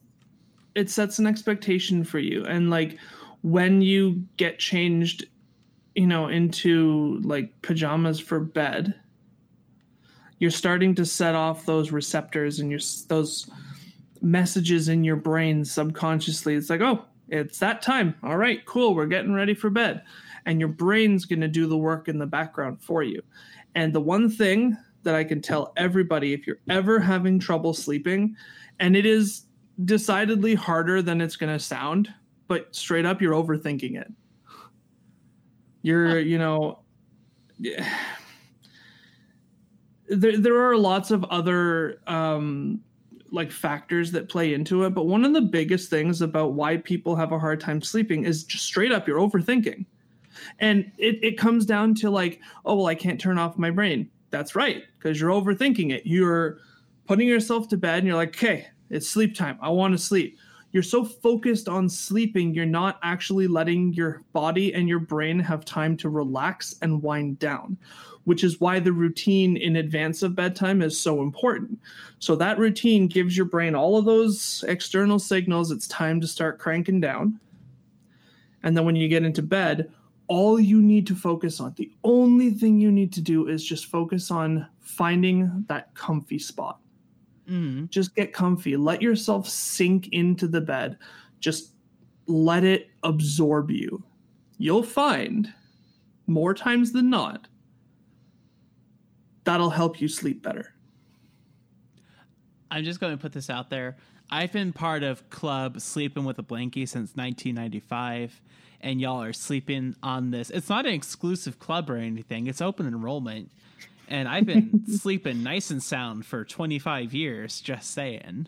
it sets an expectation for you and like when you get changed you know into like pajamas for bed you're starting to set off those receptors and your those messages in your brain subconsciously it's like oh it's that time all right cool we're getting ready for bed and your brain's going to do the work in the background for you. And the one thing that i can tell everybody if you're ever having trouble sleeping and it is decidedly harder than it's going to sound but straight up you're overthinking it. You're you know *sighs* there, there are lots of other um like factors that play into it but one of the biggest things about why people have a hard time sleeping is just straight up you're overthinking and it, it comes down to like oh well i can't turn off my brain. That's right because you're overthinking it. You're putting yourself to bed and you're like okay it's sleep time. I want to sleep. You're so focused on sleeping you're not actually letting your body and your brain have time to relax and wind down which is why the routine in advance of bedtime is so important. So that routine gives your brain all of those external signals it's time to start cranking down. And then when you get into bed all you need to focus on the only thing you need to do is just focus on finding that comfy spot.
Mm.
just get comfy. Let yourself sink into the bed. Just let it absorb you. You'll find more times than not that'll help you sleep better.
I'm just going to put this out there. I've been part of Club Sleeping with a Blankie since 1995, and y'all are sleeping on this. It's not an exclusive club or anything, it's open enrollment. And I've been *laughs* sleeping nice and sound for 25 years, just saying.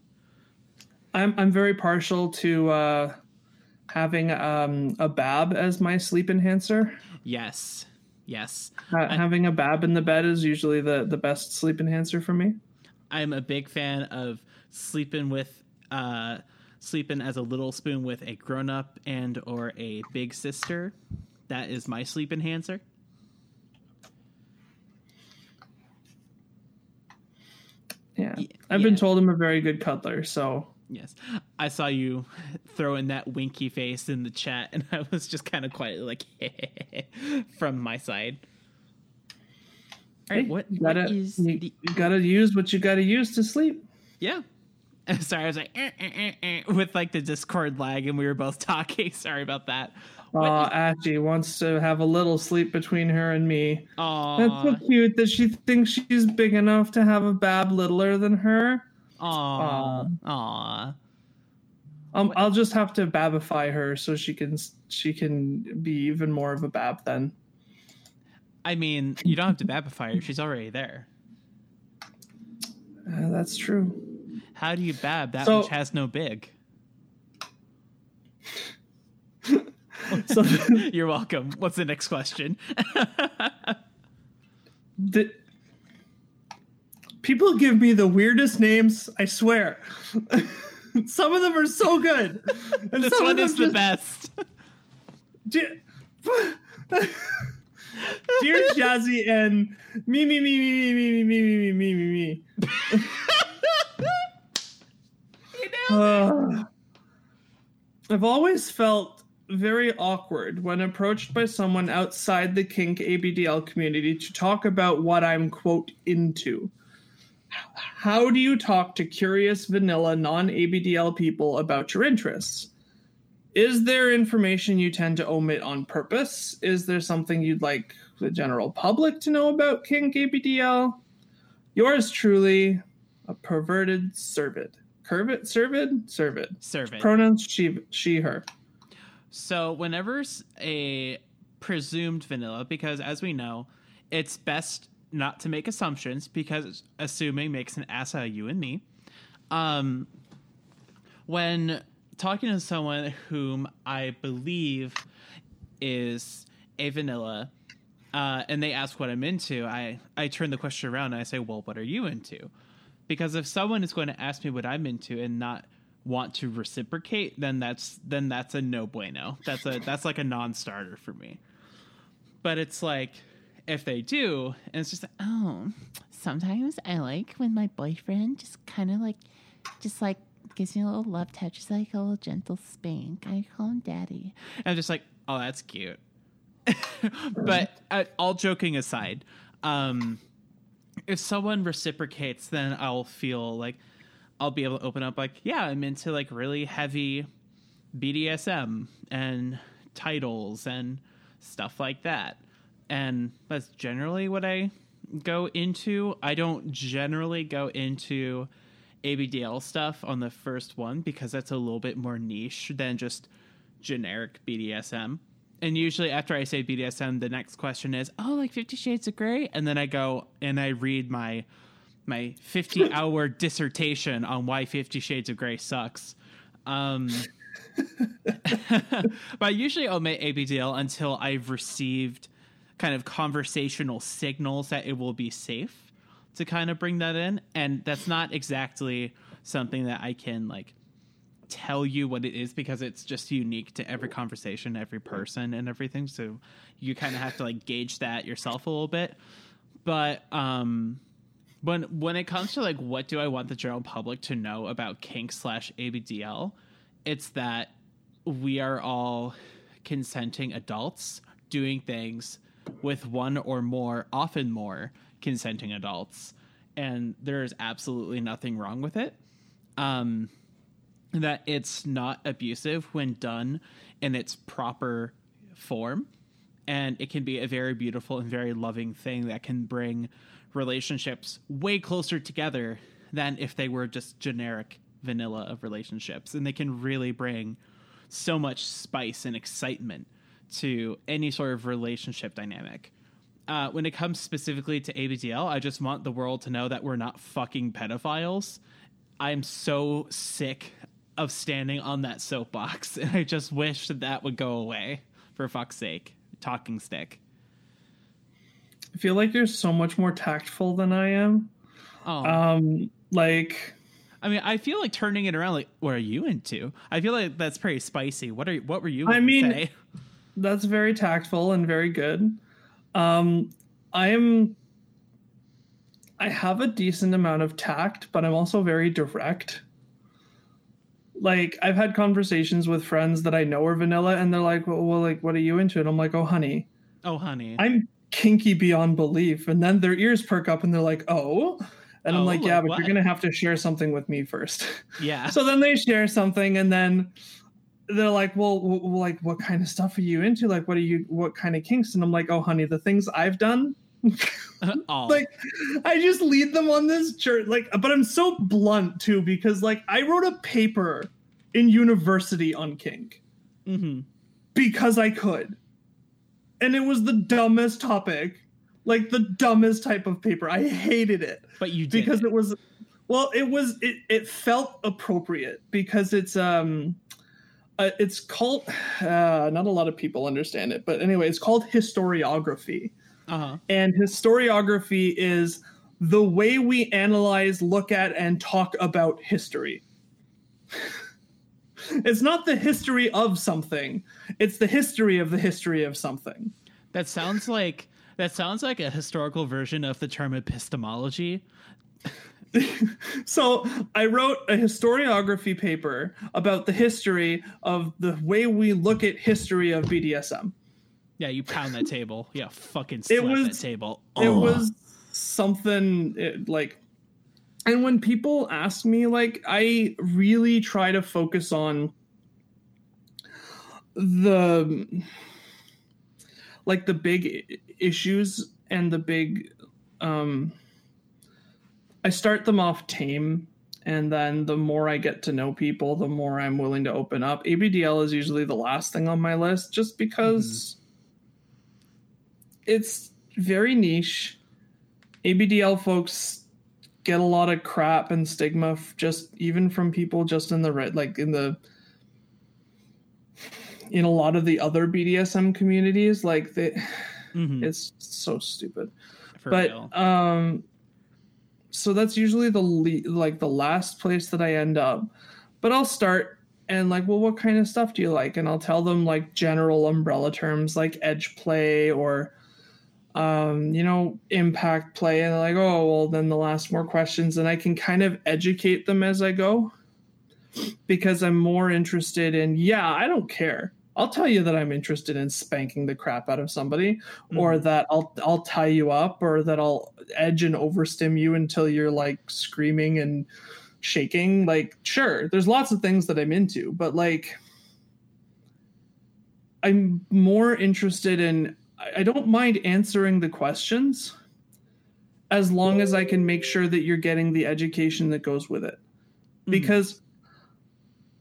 i'm, I'm very partial to uh, having um, a bab as my sleep enhancer
Yes. Yes.
Ha- having a bab in the bed is usually the, the best sleep enhancer for me
I'm a big fan of sleeping with uh sleeping as a little spoon with a grown up and or a big sister. That is my sleep enhancer.
yeah I've been told i'm a very good cuddler so
Yes. I saw you throwing that winky face in the chat and I was just kind of quietly like *laughs* from my side. All right,
Hey,
what,
you gotta,
is
you,
the
you gotta use what you gotta use to sleep
Yeah. *laughs* Sorry, I was like "Eh, eh, eh, eh," with like the Discord lag and we were both *laughs* talking. Sorry about that. What
uh, Ashley wants to have a little sleep between her and me.
Aw.
That's so cute that she thinks she's big enough to have a bab littler than her.
Aw. Aw.
Um, I'll just have to babify her so she can she can be even more of a bab then.
I mean, you don't have to babify her. She's already there.
Uh, that's true.
How do you bab that
So-
which has no big?
So
You're welcome. What's the next question?
the, people give me the weirdest names. I swear. some of them are so good, and
this one is
them
the
just-
best.
Dear, Dear Jazzy and me me me me me me me me me me me. Uh, *sighs* I've always felt very awkward when approached by someone outside the kink ABDL community to talk about what I'm quote into. How do you talk to curious vanilla non ABDL people about your interests? Is there information you tend to omit on purpose? Is there something you'd like the general public to know about kink ABDL? Yours truly, a perverted servid. Curvid? Servid? Servid.
Serve it.
Pronouns she, she, her.
So whenever a presumed vanilla, because as we know, it's best not to make assumptions because assuming makes an ass out of you and me. Um, when talking to someone whom I believe is a vanilla, uh, and they ask what I'm into, I I turn the question around and I say, "Well, what are you into?" Because if someone is going to ask me what I'm into and not want to reciprocate, then that's then that's a no bueno. That's a that's like a non-starter for me. But it's like if they do, and it's just like, oh,
Sometimes I like when my boyfriend just kind of like, just like gives me a little love touch, just like a little gentle spank. I call him daddy.
I'm just like, oh, that's cute. *laughs* but uh, all joking aside, um, if someone reciprocates, then I'll feel like I'll be able to open up. Like, yeah, I'm into like really heavy BDSM and titles and stuff like that. And that's generally what I go into. I don't generally go into ABDL stuff on the first one because that's a little bit more niche than just generic BDSM. And usually after I say BDSM, the next question is, "Oh, like 50 Shades of Grey?" And then I go and I read my my 50 hour *laughs* dissertation on why 50 Shades of Grey sucks. Um *laughs* but I usually omit ABDL until I've received kind of conversational signals that it will be safe to kind of bring that in. And that's not exactly something that I can like tell you what it is because it's just unique to every conversation, every person, and everything. So you kind of have to like gauge that yourself a little bit. But um, when when it comes to like what do I want the general public to know about kink slash ABDL, it's that we are all consenting adults doing things with one or more, often more, consenting adults, and there is absolutely nothing wrong with it. Um, that it's not abusive when done in its proper form. And it can be a very beautiful and very loving thing that can bring relationships way closer together than if they were just generic vanilla of relationships. And they can really bring so much spice and excitement to any sort of relationship dynamic. Uh, when it comes specifically to ABDL, I just want the world to know that we're not fucking pedophiles. I'm so sick of standing on that soapbox, *laughs* and I just wish that that would go away. For fuck's sake, talking stick.
I feel like you're so much more tactful than I am.
Oh,
Um, like
I mean, I feel like turning it around. Like, what are you into? I feel like that's pretty spicy. What are what were you?
I mean-
say? *laughs*
that's very tactful and very good. Um, I am. I have a decent amount of tact, but I'm also very direct. Like I've had conversations with friends that I know are vanilla, and they're like, "Well, well like, what are you into?" And I'm like, "Oh, honey,
oh, honey.
I'm kinky beyond belief." And then their ears perk up, and they're like, "Oh," and I'm
Oh,
like, "Yeah,
like
but
what?"
you're gonna have to share something with me first. *laughs*
yeah.
so then they share something and then they're like well, w- like what kind of stuff are you into like what are you what kind of kinks and i'm like oh honey the things i've done *laughs* like i just lead them on this journey like but i'm so blunt too because like i wrote a paper in university on kink
mhm.
because i could and it was the dumbest topic like the dumbest type of paper. I hated it
But you did
because
it.
it was well it was it, it felt appropriate because it's um uh, it's called *sighs* uh, not a lot of people understand it but anyway it's called historiography
uh-huh.
and historiography is the way we analyze look at and talk about history *laughs* it's not the history of something it's the history of the history of something
That sounds like that sounds like a historical version of the term epistemology. *laughs*
so I wrote a historiography paper about the history of the way we look at history of BDSM.
Yeah, you pound that table. Yeah, fucking slap
was-
that table.
It
Ugh.
was something it, like and when people ask me like I really try to focus on the like the big issues and the big um I start them off tame and then the more I get to know people, the more I'm willing to open up. ABDL is usually the last thing on my list just because it's very niche. ABDL folks get a lot of crap and stigma f- just even from people just in the red like in the in a lot of the other BDSM communities like they
Mhm,
it's so stupid
for
but
real.
um so that's usually the le- like the last place that i end up but i'll start and like well what kind of stuff do you like and i'll tell them like general umbrella terms like edge play or um you know impact play. And like oh well then they'll ask more questions. And i can kind of educate them as i go because i'm more interested in yeah i don't care. I'll tell you that i'm interested in spanking the crap out of somebody or
Mhm.
that I'll I'll tie you up or that I'll edge and overstim you until you're like screaming and shaking. Like sure there's lots of things that I'm into but like I'm more interested in I don't mind answering the questions as long as I can make sure that you're getting the education that goes with it
Mhm.
because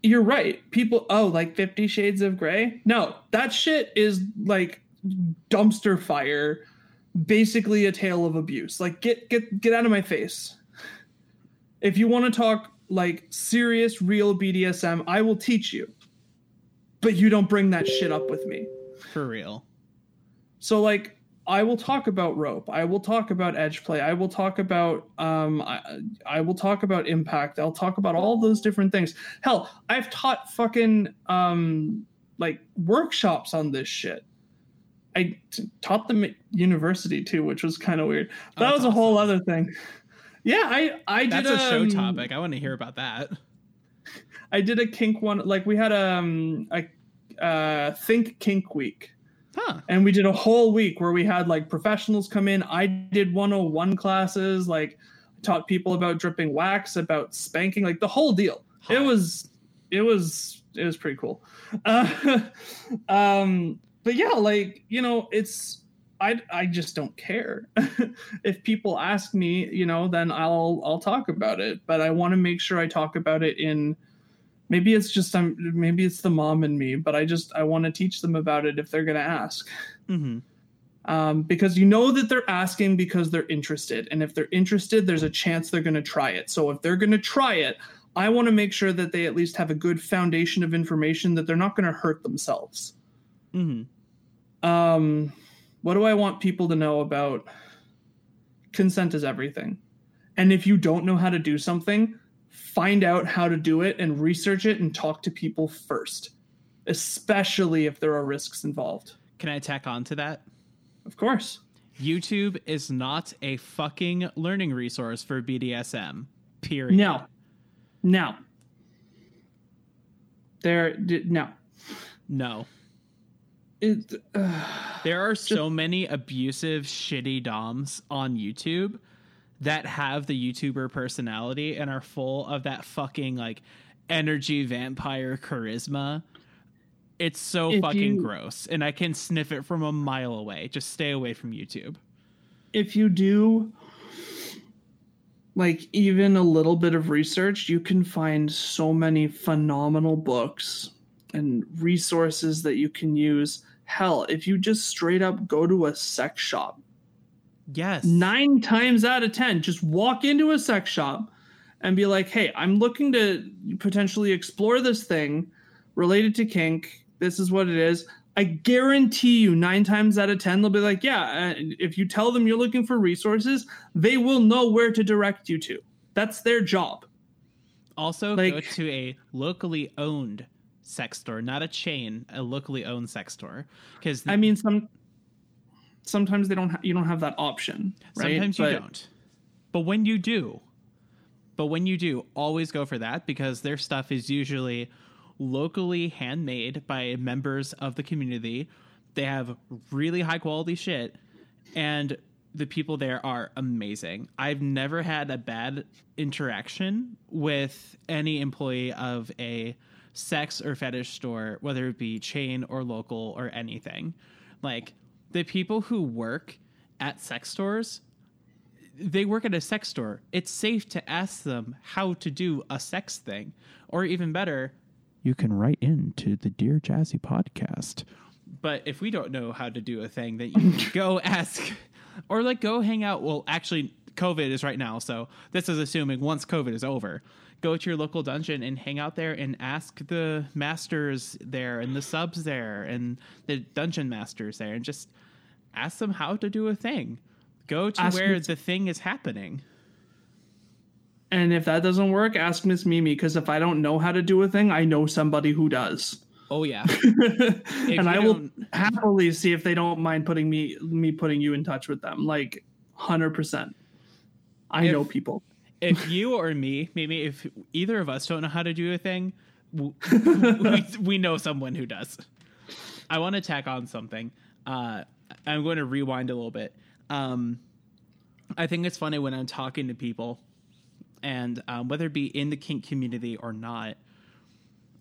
you're right. People, oh, like Fifty Shades of Grey. No, that shit is like dumpster fire. Basically, a tale of abuse. Like, get get get out of my face. If you want to talk like serious, real BDSM, I will teach you. But you don't bring that shit up with me.
for real.
So like I will talk about rope. I will talk about edge play. I will talk about um I, I will talk about impact. I'll talk about all those different things. Hell, I've taught fucking um like workshops on this shit. I t- taught them at university too, which was kind of weird. But that
Oh,
was
that's
a whole other thing. Yeah, I I did
That's a show
um,
topic. I want to hear about that.
I did a kink one like we had um a uh think kink week.
Huh.
and we did a whole week where we had like professionals come in. I did 101 classes like taught people about dripping wax about spanking like the whole deal. It was it was it was pretty cool. Uh, *laughs* um but yeah like you know it's i i just don't care. *laughs* If people ask me you know then i'll i'll talk about it. But i want to make sure i talk about it in maybe it's just i'm maybe it's the mom in me but i just i want to teach them about it if they're going to ask.
Hmm
um, because you know that they're asking because they're interested and if they're interested there's a chance they're going to try it. So if they're going to try it i want to make sure that they at least have a good foundation of information that they're not going to hurt themselves.
Hmm
um, what do i want people to know about consent is everything. And if you don't know how to do something find out how to do it and research it and talk to people first especially if there are risks involved
Can I tack on to that?
of course
YouTube is not a fucking learning resource for BDSM. Period.
No. No. There d- no.
No.
It, uh,
There are so many abusive, shitty DOMs on YouTube that have the YouTuber personality and are full of that fucking like energy vampire charisma. It's so
If
fucking
you-
gross. And I can sniff it from a mile away. Just stay away from YouTube.
if you do like even a little bit of research, you can find so many phenomenal books and resources that you can use. Hell, if you just straight up go to a sex shop
Yes.
nine times out of ten just walk into a sex shop and be like hey i'm looking to potentially explore this thing related to kink this is what it is i guarantee you nine times out of ten they'll be like yeah uh, if you tell them you're looking for resources they will know where to direct you to that's their job
Also,
Like-
go to a locally owned sex store, not a chain, a locally owned sex store. Because
i mean some sometimes they don't ha- you don't have that option right
sometimes you don't. But when you do, but when you do, always go for that because their stuff is usually locally handmade by members of the community. They have really high quality shit, and the people there are amazing. I've never had a bad interaction with any employee of a sex or fetish store, whether it be chain or local or anything. Like the people who work at sex stores they work at a sex store. It's safe to ask them how to do a sex thing. Or even better, you can write in to the Dear Jazzy podcast. But if we don't know how to do a thing, then you can *laughs* go ask or like go hang out. Well, actually, COVID is right now. So this is assuming once COVID is over, go to your local dungeon and hang out there and ask the masters there and the subs there and the dungeon masters there and just ask them how to do a thing. Go to
Ask
where the thing is happening.
and if that doesn't work ask miss mimi because if i don't know how to do a thing i know somebody who does
Oh yeah. *laughs*
and I will happily see if they don't mind putting me me putting you in touch with them. Like hundred percent. I
If-
know people.
If you or me, maybe if either of us don't know how to do a thing, we, *laughs* we know someone who does. I want to tack on something. Uh, I'm going to rewind a little bit. Um, I think it's funny when I'm talking to people, and um, whether it be in the kink community or not,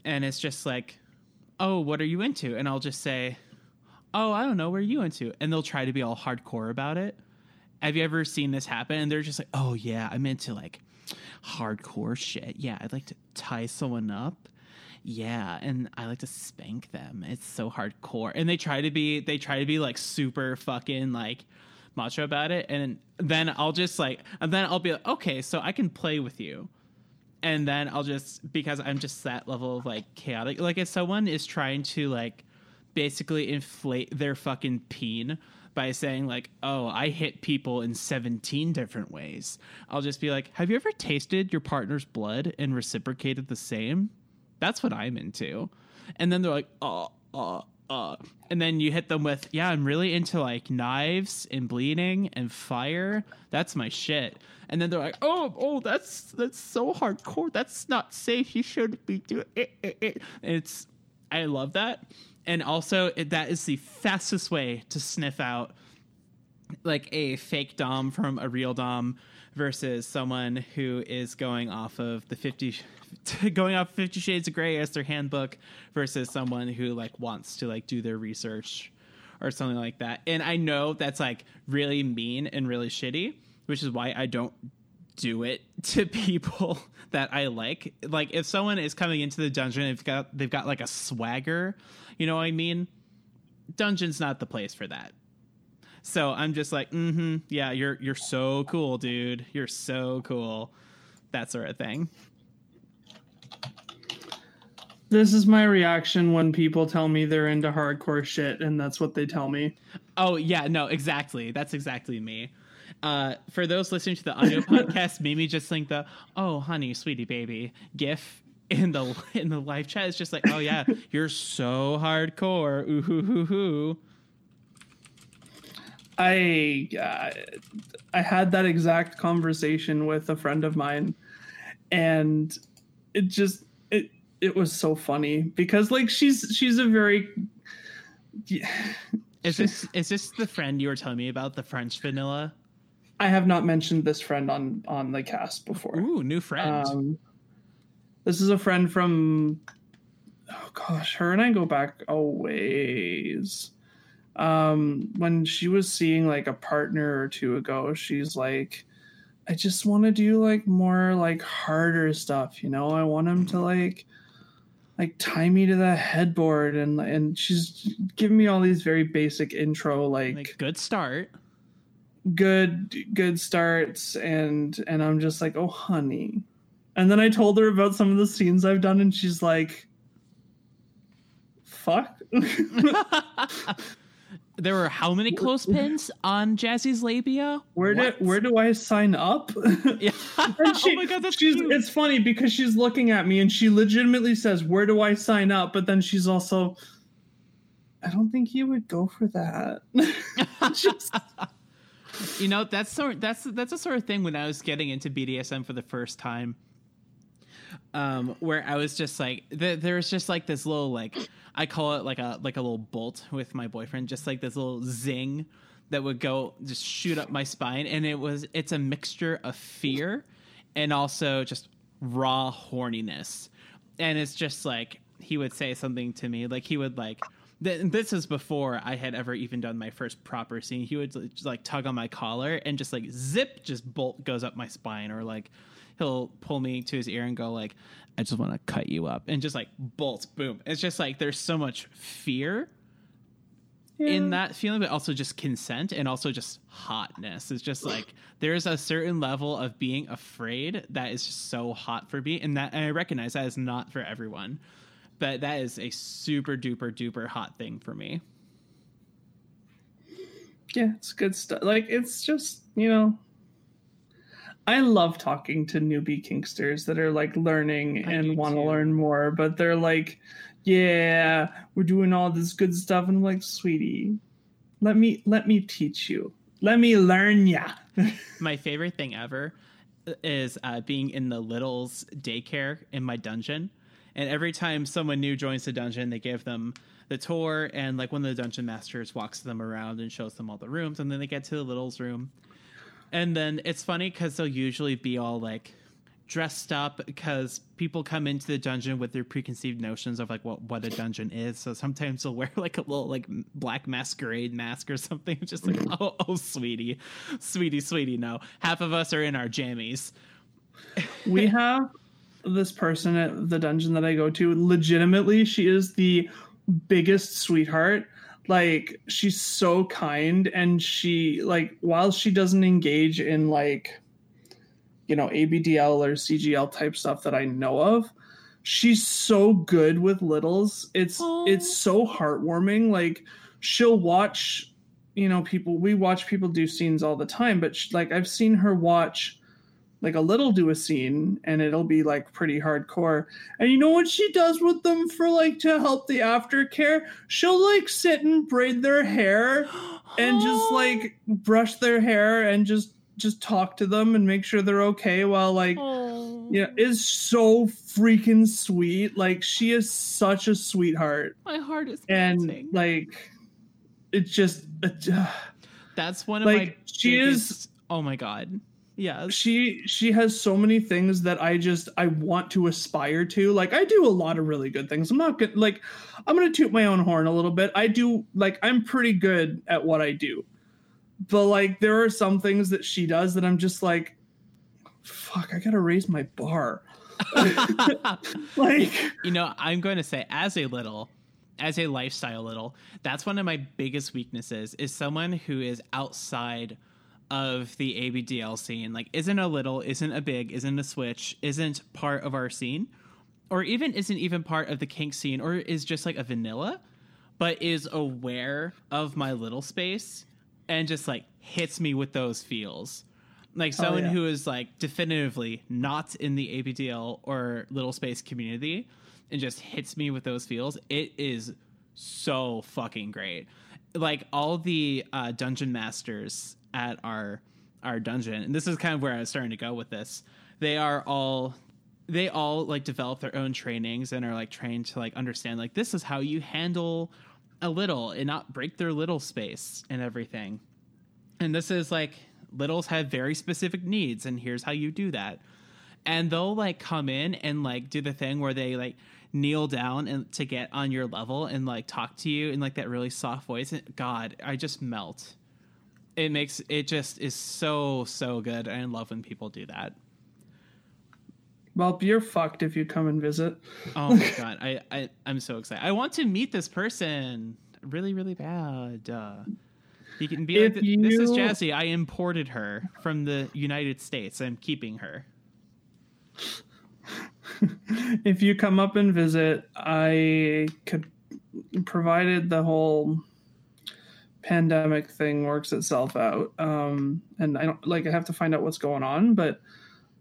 and it's just like, "Oh, what are you into?" And I'll just say, "Oh, I don't know. What are you into?" And they'll try to be all hardcore about it. Have you ever seen this happen? And they're just like, "Oh yeah, I'm into like hardcore shit. Yeah, I'd like to tie someone up. Yeah, and I like to spank them. It's so hardcore." And they try to be they try to be like super fucking like macho about it and then I'll just like and then I'll be like, "Okay, so I can play with you." And then I'll just because I'm just that level of like chaotic. Like if someone is trying to like basically inflate their fucking peen by saying like, "Oh, I hit people in 17 different ways." I'll just be like, "Have you ever tasted your partner's blood and reciprocated the same?" That's what I'm into. And then they're like, "Oh, uh, uh." And then you hit them with, "Yeah, I'm really into like knives and bleeding and fire. That's my shit." And then they're like, "Oh, oh, that's that's so hardcore. That's not safe. You shouldn't be doing it." it, it." It's I love that. And also, it, that is the fastest way to sniff out like a fake dom from a real dom versus someone who is going off of the 50 *laughs* going off 50 shades of gray as their handbook versus someone who like wants to like do their research or something like that and i know that's like really mean and really shitty which is why i don't do it *laughs* to people that I like. Like if someone is coming into the dungeon, they've got they've got like a swagger, you know what I mean? Dungeon's not the place for that. So I'm just like, mm-hmm, yeah, you're you're so cool, dude. You're so cool. That sort of thing.
This is my reaction when people tell me they're into hardcore shit, and that's what they tell me.
Oh yeah, no, exactly. That's exactly me. Uh, for those listening to the audio *laughs* podcast, Mimi just linked the "Oh, honey, sweetie, baby" gif in the in the live chat. It's just like, "Oh yeah, *laughs* you're so hardcore." Ooh hoo hoo hoo.
I uh, I had that exact conversation with a friend of mine, and it just it it was so funny because like she's she's a very *sighs*
Is this is this the friend you were telling me about, the French vanilla?
I have not mentioned this friend on on the cast before.
Ooh, new friend.
Um, this is a friend from oh gosh, her and I go back a ways. Um, when she was seeing like a partner or two ago, she's like, I just want to do like more like harder stuff, you know. I want him to like like tie me to the headboard and and she's giving me all these very basic intro like,
like good start.
good good starts and and I'm just like, "Oh, honey." And then I told her about some of the scenes I've done and she's like, "Fuck." *laughs*
there were how many clothespins on Jazzy's labia?
Where do where do I sign up? *laughs*
Yeah.
And *laughs* oh she-
oh my god, that's
she's
cute.
it's funny because she's looking at me and she legitimately says, "Where do I sign up?" But then she's also I don't think you would go for that. Just-
you know that's sort that's that's a sort of thing when I was getting into BDSM for the first time. Um, where I was just like, th- there was just like this little like I call it like a like a little bolt with my boyfriend, just like this little zing that would go just shoot up my spine, and it was it's a mixture of fear and also just raw horniness, and it's just like he would say something to me, like he would like th- this is before I had ever even done my first proper scene. He would just like tug on my collar and just like zip, just bolt goes up my spine, or like he'll pull me to his ear and go like, "I just want to cut you up," and just like bolt, boom. It's just like there's so much fear in that feeling, but also just consent and also just hotness. It's just like *sighs* there's a certain level of being afraid that is just so hot for me, and that and I recognize that is not for everyone, but that is a super duper duper hot thing for me.
yeah, it's good stuff. Like it's just, you know, I love talking to newbie kinksters that are like learning
I
and want to learn more, but they're like, yeah, we're doing all this good stuff and I'm like, sweetie, let me let me teach you. Let me learn ya. *laughs*
My favorite thing ever is uh, being in the Littles daycare in my dungeon. And every time someone new joins the dungeon, they give them the tour, and like one of the dungeon masters walks them around and shows them all the rooms, and then they get to the Littles room. And then it's funny because they'll usually be all like dressed up because people come into the dungeon with their preconceived notions of like what what a dungeon is. So sometimes they'll wear *laughs* like a little like black masquerade mask or something. *laughs* Just like mm. oh oh sweetie, sweetie sweetie. No, half of us are in our jammies. *laughs*
we have this person at the dungeon that I go to. Legitimately, she is the biggest sweetheart. Like she's so kind and she like while she doesn't engage in like you know ABDL or CGL type stuff that I know of, she's so good with littles. It's
Aw.
it's so heartwarming. Like she'll watch you know people we watch people do scenes all the time, but sh like I've seen her watch like a little do a scene and it'll be like pretty hardcore and you know what she does with them for like to help the aftercare she'll like sit and braid their hair and just *gasps* like brush their hair and just just talk to them and make sure they're okay while like
Oh.
yeah is so freaking sweet like she is such a sweetheart
my heart is
and
melting.
like it's just uh, *sighs*
That's one of my
like, she is-
Oh my god. Yes.
she she has so many things that I just I want to aspire to. Like I do a lot of really good things. I'm not good like I'm gonna toot my own horn a little bit. I do like I'm pretty good at what I do. But like there are some things that she does that I'm just like fuck, I gotta raise my bar. *laughs* *laughs* Like
you know, I'm going to say as a little, as a lifestyle little, that's one of my biggest weaknesses is someone who is outside of the ABDL scene, like isn't a little, isn't a big, isn't a switch, isn't part of our scene, or even isn't even part of the kink scene, or is just like a vanilla, but is aware of my little space and just like hits me with those feels. Like someone
yeah.
who is like definitively not in the ABDL or little space community and just hits me with those feels, it is so fucking great. Like all the uh, dungeon masters at our our dungeon, and this is kind of where I was starting to go with this. They are all they all like develop their own trainings and are like trained to like understand like this is how you handle a little and not break their little space and everything. And this is like littles have very specific needs and here's how you do that. And they'll like come in and like do the thing where they like kneel down and to get on your level and like talk to you in like that really soft voice. And God, I just melt. It makes it just is so so good. I love when people do that.
well you're fucked if you come and visit.
Oh my *laughs* god, I, I I'm so excited. I want to meet this person really really bad. Uh, You can be like,
If
"This is
you-
Jazzy. I imported her from the United States. I'm keeping her." *laughs*
if you come up and visit, I could, provided the whole pandemic thing works itself out. Um, and I don't like I have to find out what's going on, but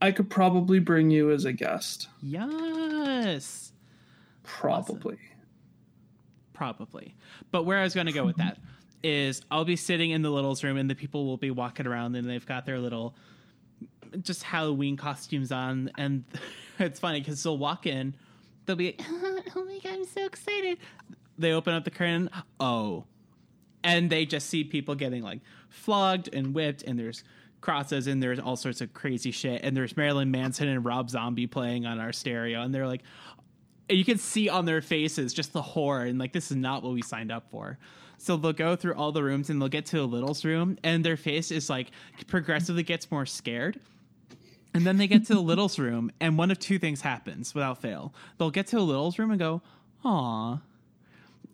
I could probably bring you as a guest.
Yes.
Probably.
Probably. But where I was going to go with that *laughs* is I'll be sitting in the littles room and the people will be walking around and they've got their little just Halloween costumes on and *laughs* it's funny because they'll walk in, they'll be like, *laughs*
oh my god, I'm so excited.
they open up the curtain, oh, and they just see people getting like flogged and whipped, and there's crosses and there's all sorts of crazy shit, and there's Marilyn Manson and Rob Zombie playing on our stereo, and they're like, you can see on their faces just the horror, and like this is not what we signed up for. So they'll go through all the rooms and they'll get to a little's room, and their face is like progressively gets more scared. And then they get to the little's room, and one of two things happens without fail. They'll get to the little's room and go, "Aw,"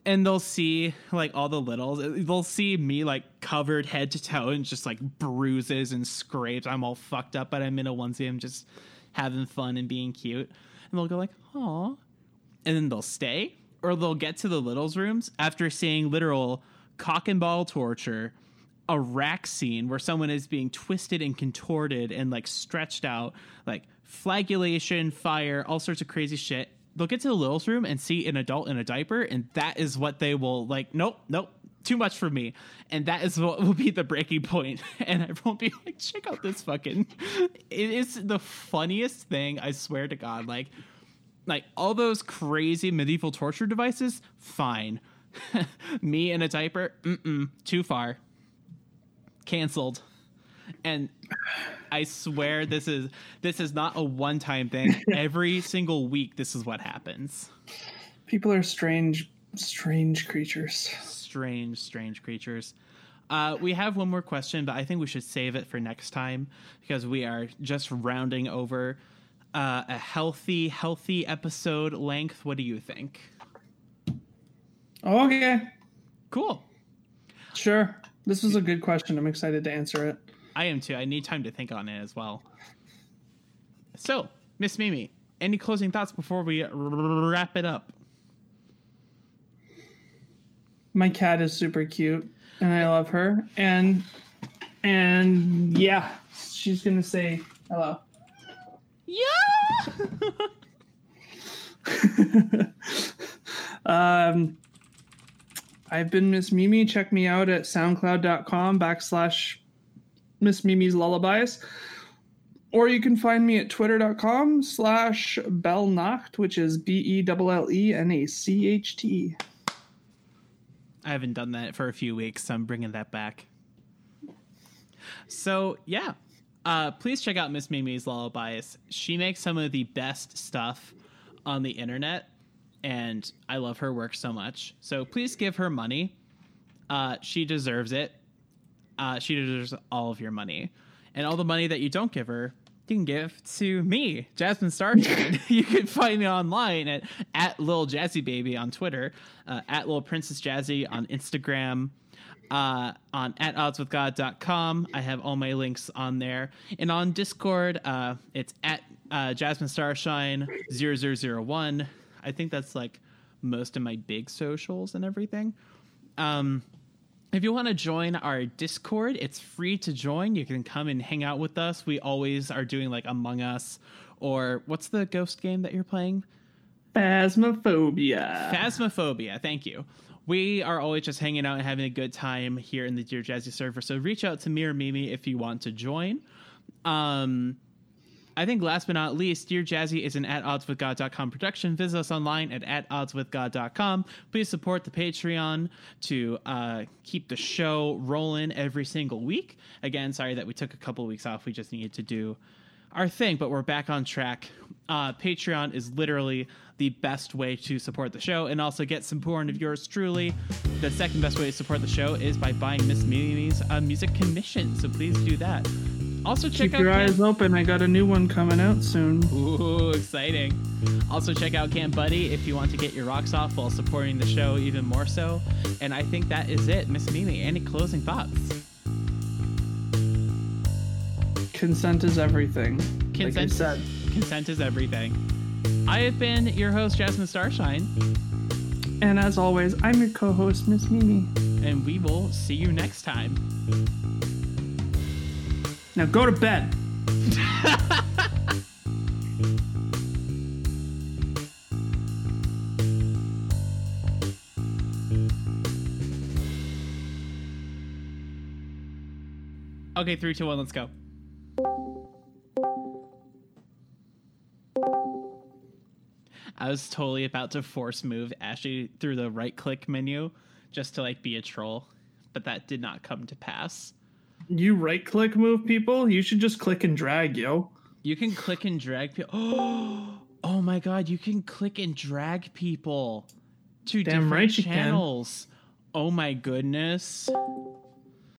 and they'll see like all the littles. Uh, they'll see me like covered head to toe and just like bruises and scrapes. I'm all fucked up, but I'm in a onesie. I'm just having fun and being cute. And they'll go like, "Aw," and then they'll stay, or they'll get to the littles rooms after seeing literal cock and ball torture, a rack scene where someone is being twisted and contorted and like stretched out, like flagellation, fire, all sorts of crazy shit. They'll get to the littles room and see an adult in a diaper, and that is what they will like. Nope, nope. Too much for me, and that is what will be the breaking point. *laughs* And I won't be like, check out this fucking. *laughs* It is the funniest thing. I swear to God. Like, like all those crazy medieval torture devices, fine. *laughs* Me in a diaper, mm-mm, too far. Cancelled. And I swear this is this is not a one-time thing. *laughs* Every single week this is what happens.
People are strange, strange creatures.
Strange, strange creatures. Uh, we have one more question, but I think we should save it for next time because we are just rounding over uh, a healthy, healthy episode length. What do you think?
Okay,
Cool.
sure. This was a good question. I'm excited to answer it.
I am too. I need time to think on it as well. So, Miss Mimi, any closing thoughts before we wrap it up?
My cat is super cute, and I love her. And and yeah, she's gonna say hello.
Yeah. *laughs*
Um, I've been Miss Mimi. Check me out at soundcloud.com backslash Miss Mimi's Lullabies. Or you can find me at twitter.com slash Bellenacht, which is B E L L E N A C H T.
I haven't done that for a few weeks, so I'm bringing that back. So yeah, uh, please check out Miss Mimi's Lullabies. She makes some of the best stuff on the internet, and I love her work so much. So please give her money. Uh, she deserves it. Uh, she deserves all of your money, and all the money that you don't give her, you can give to me, Jasmine Starshine. *laughs* you can find me online at at Lil Jazzy Baby on Twitter, uh, at Lil Princess Jazzy on Instagram, uh, on at oddswithgod.com. I have all my links on there, and on Discord, uh, it's at uh, Jasmine Starshine 0001. I think that's like most of my big socials and everything. Um, if you want to join our Discord, it's free to join. You can come and hang out with us. We always are doing like Among Us or what's the ghost game that you're playing?
Phasmophobia.
Phasmophobia. Thank you. We are always just hanging out and having a good time here in the Dear Jazzy server. So reach out to me or Mimi if you want to join. Um, I think last but not least, Dear Jazzy is an at oddswithgod.com production. Visit us online at at oddswithgod.com. Please support the Patreon to uh, keep the show rolling every single week. Again, sorry that we took a couple weeks off. We just needed to do our thing, but we're back on track. Uh, Patreon is literally the best way to support the show and also get support of yours truly. The second best way to support the show is by buying Miss Mimi's uh, music commission. So please do that. Also, check
Keep
out
your
Cam-
eyes open. I got a new one coming out soon.
Ooh, exciting. Also, check out Camp Buddy if you want to get your rocks off while supporting the show even more so. And I think that is it. Miss Mimi, any closing thoughts?
Consent is everything. like
Consent,
said.
consent is everything. I have been your host, Jasmine Starshine,
And as always, I'm your co-host, Miss Mimi.
and we will see you next time.
Now go to bed.
Okay, three, two, one, let's go. I was totally about to force move Ashley through the right click menu just to like be a troll, but that did not come to pass.
You right click move people? You should just click and drag, yo.
You can click and drag people. *gasps* Oh, oh my god, you can click and drag people to
Damn
different
right
channels. Oh my goodness.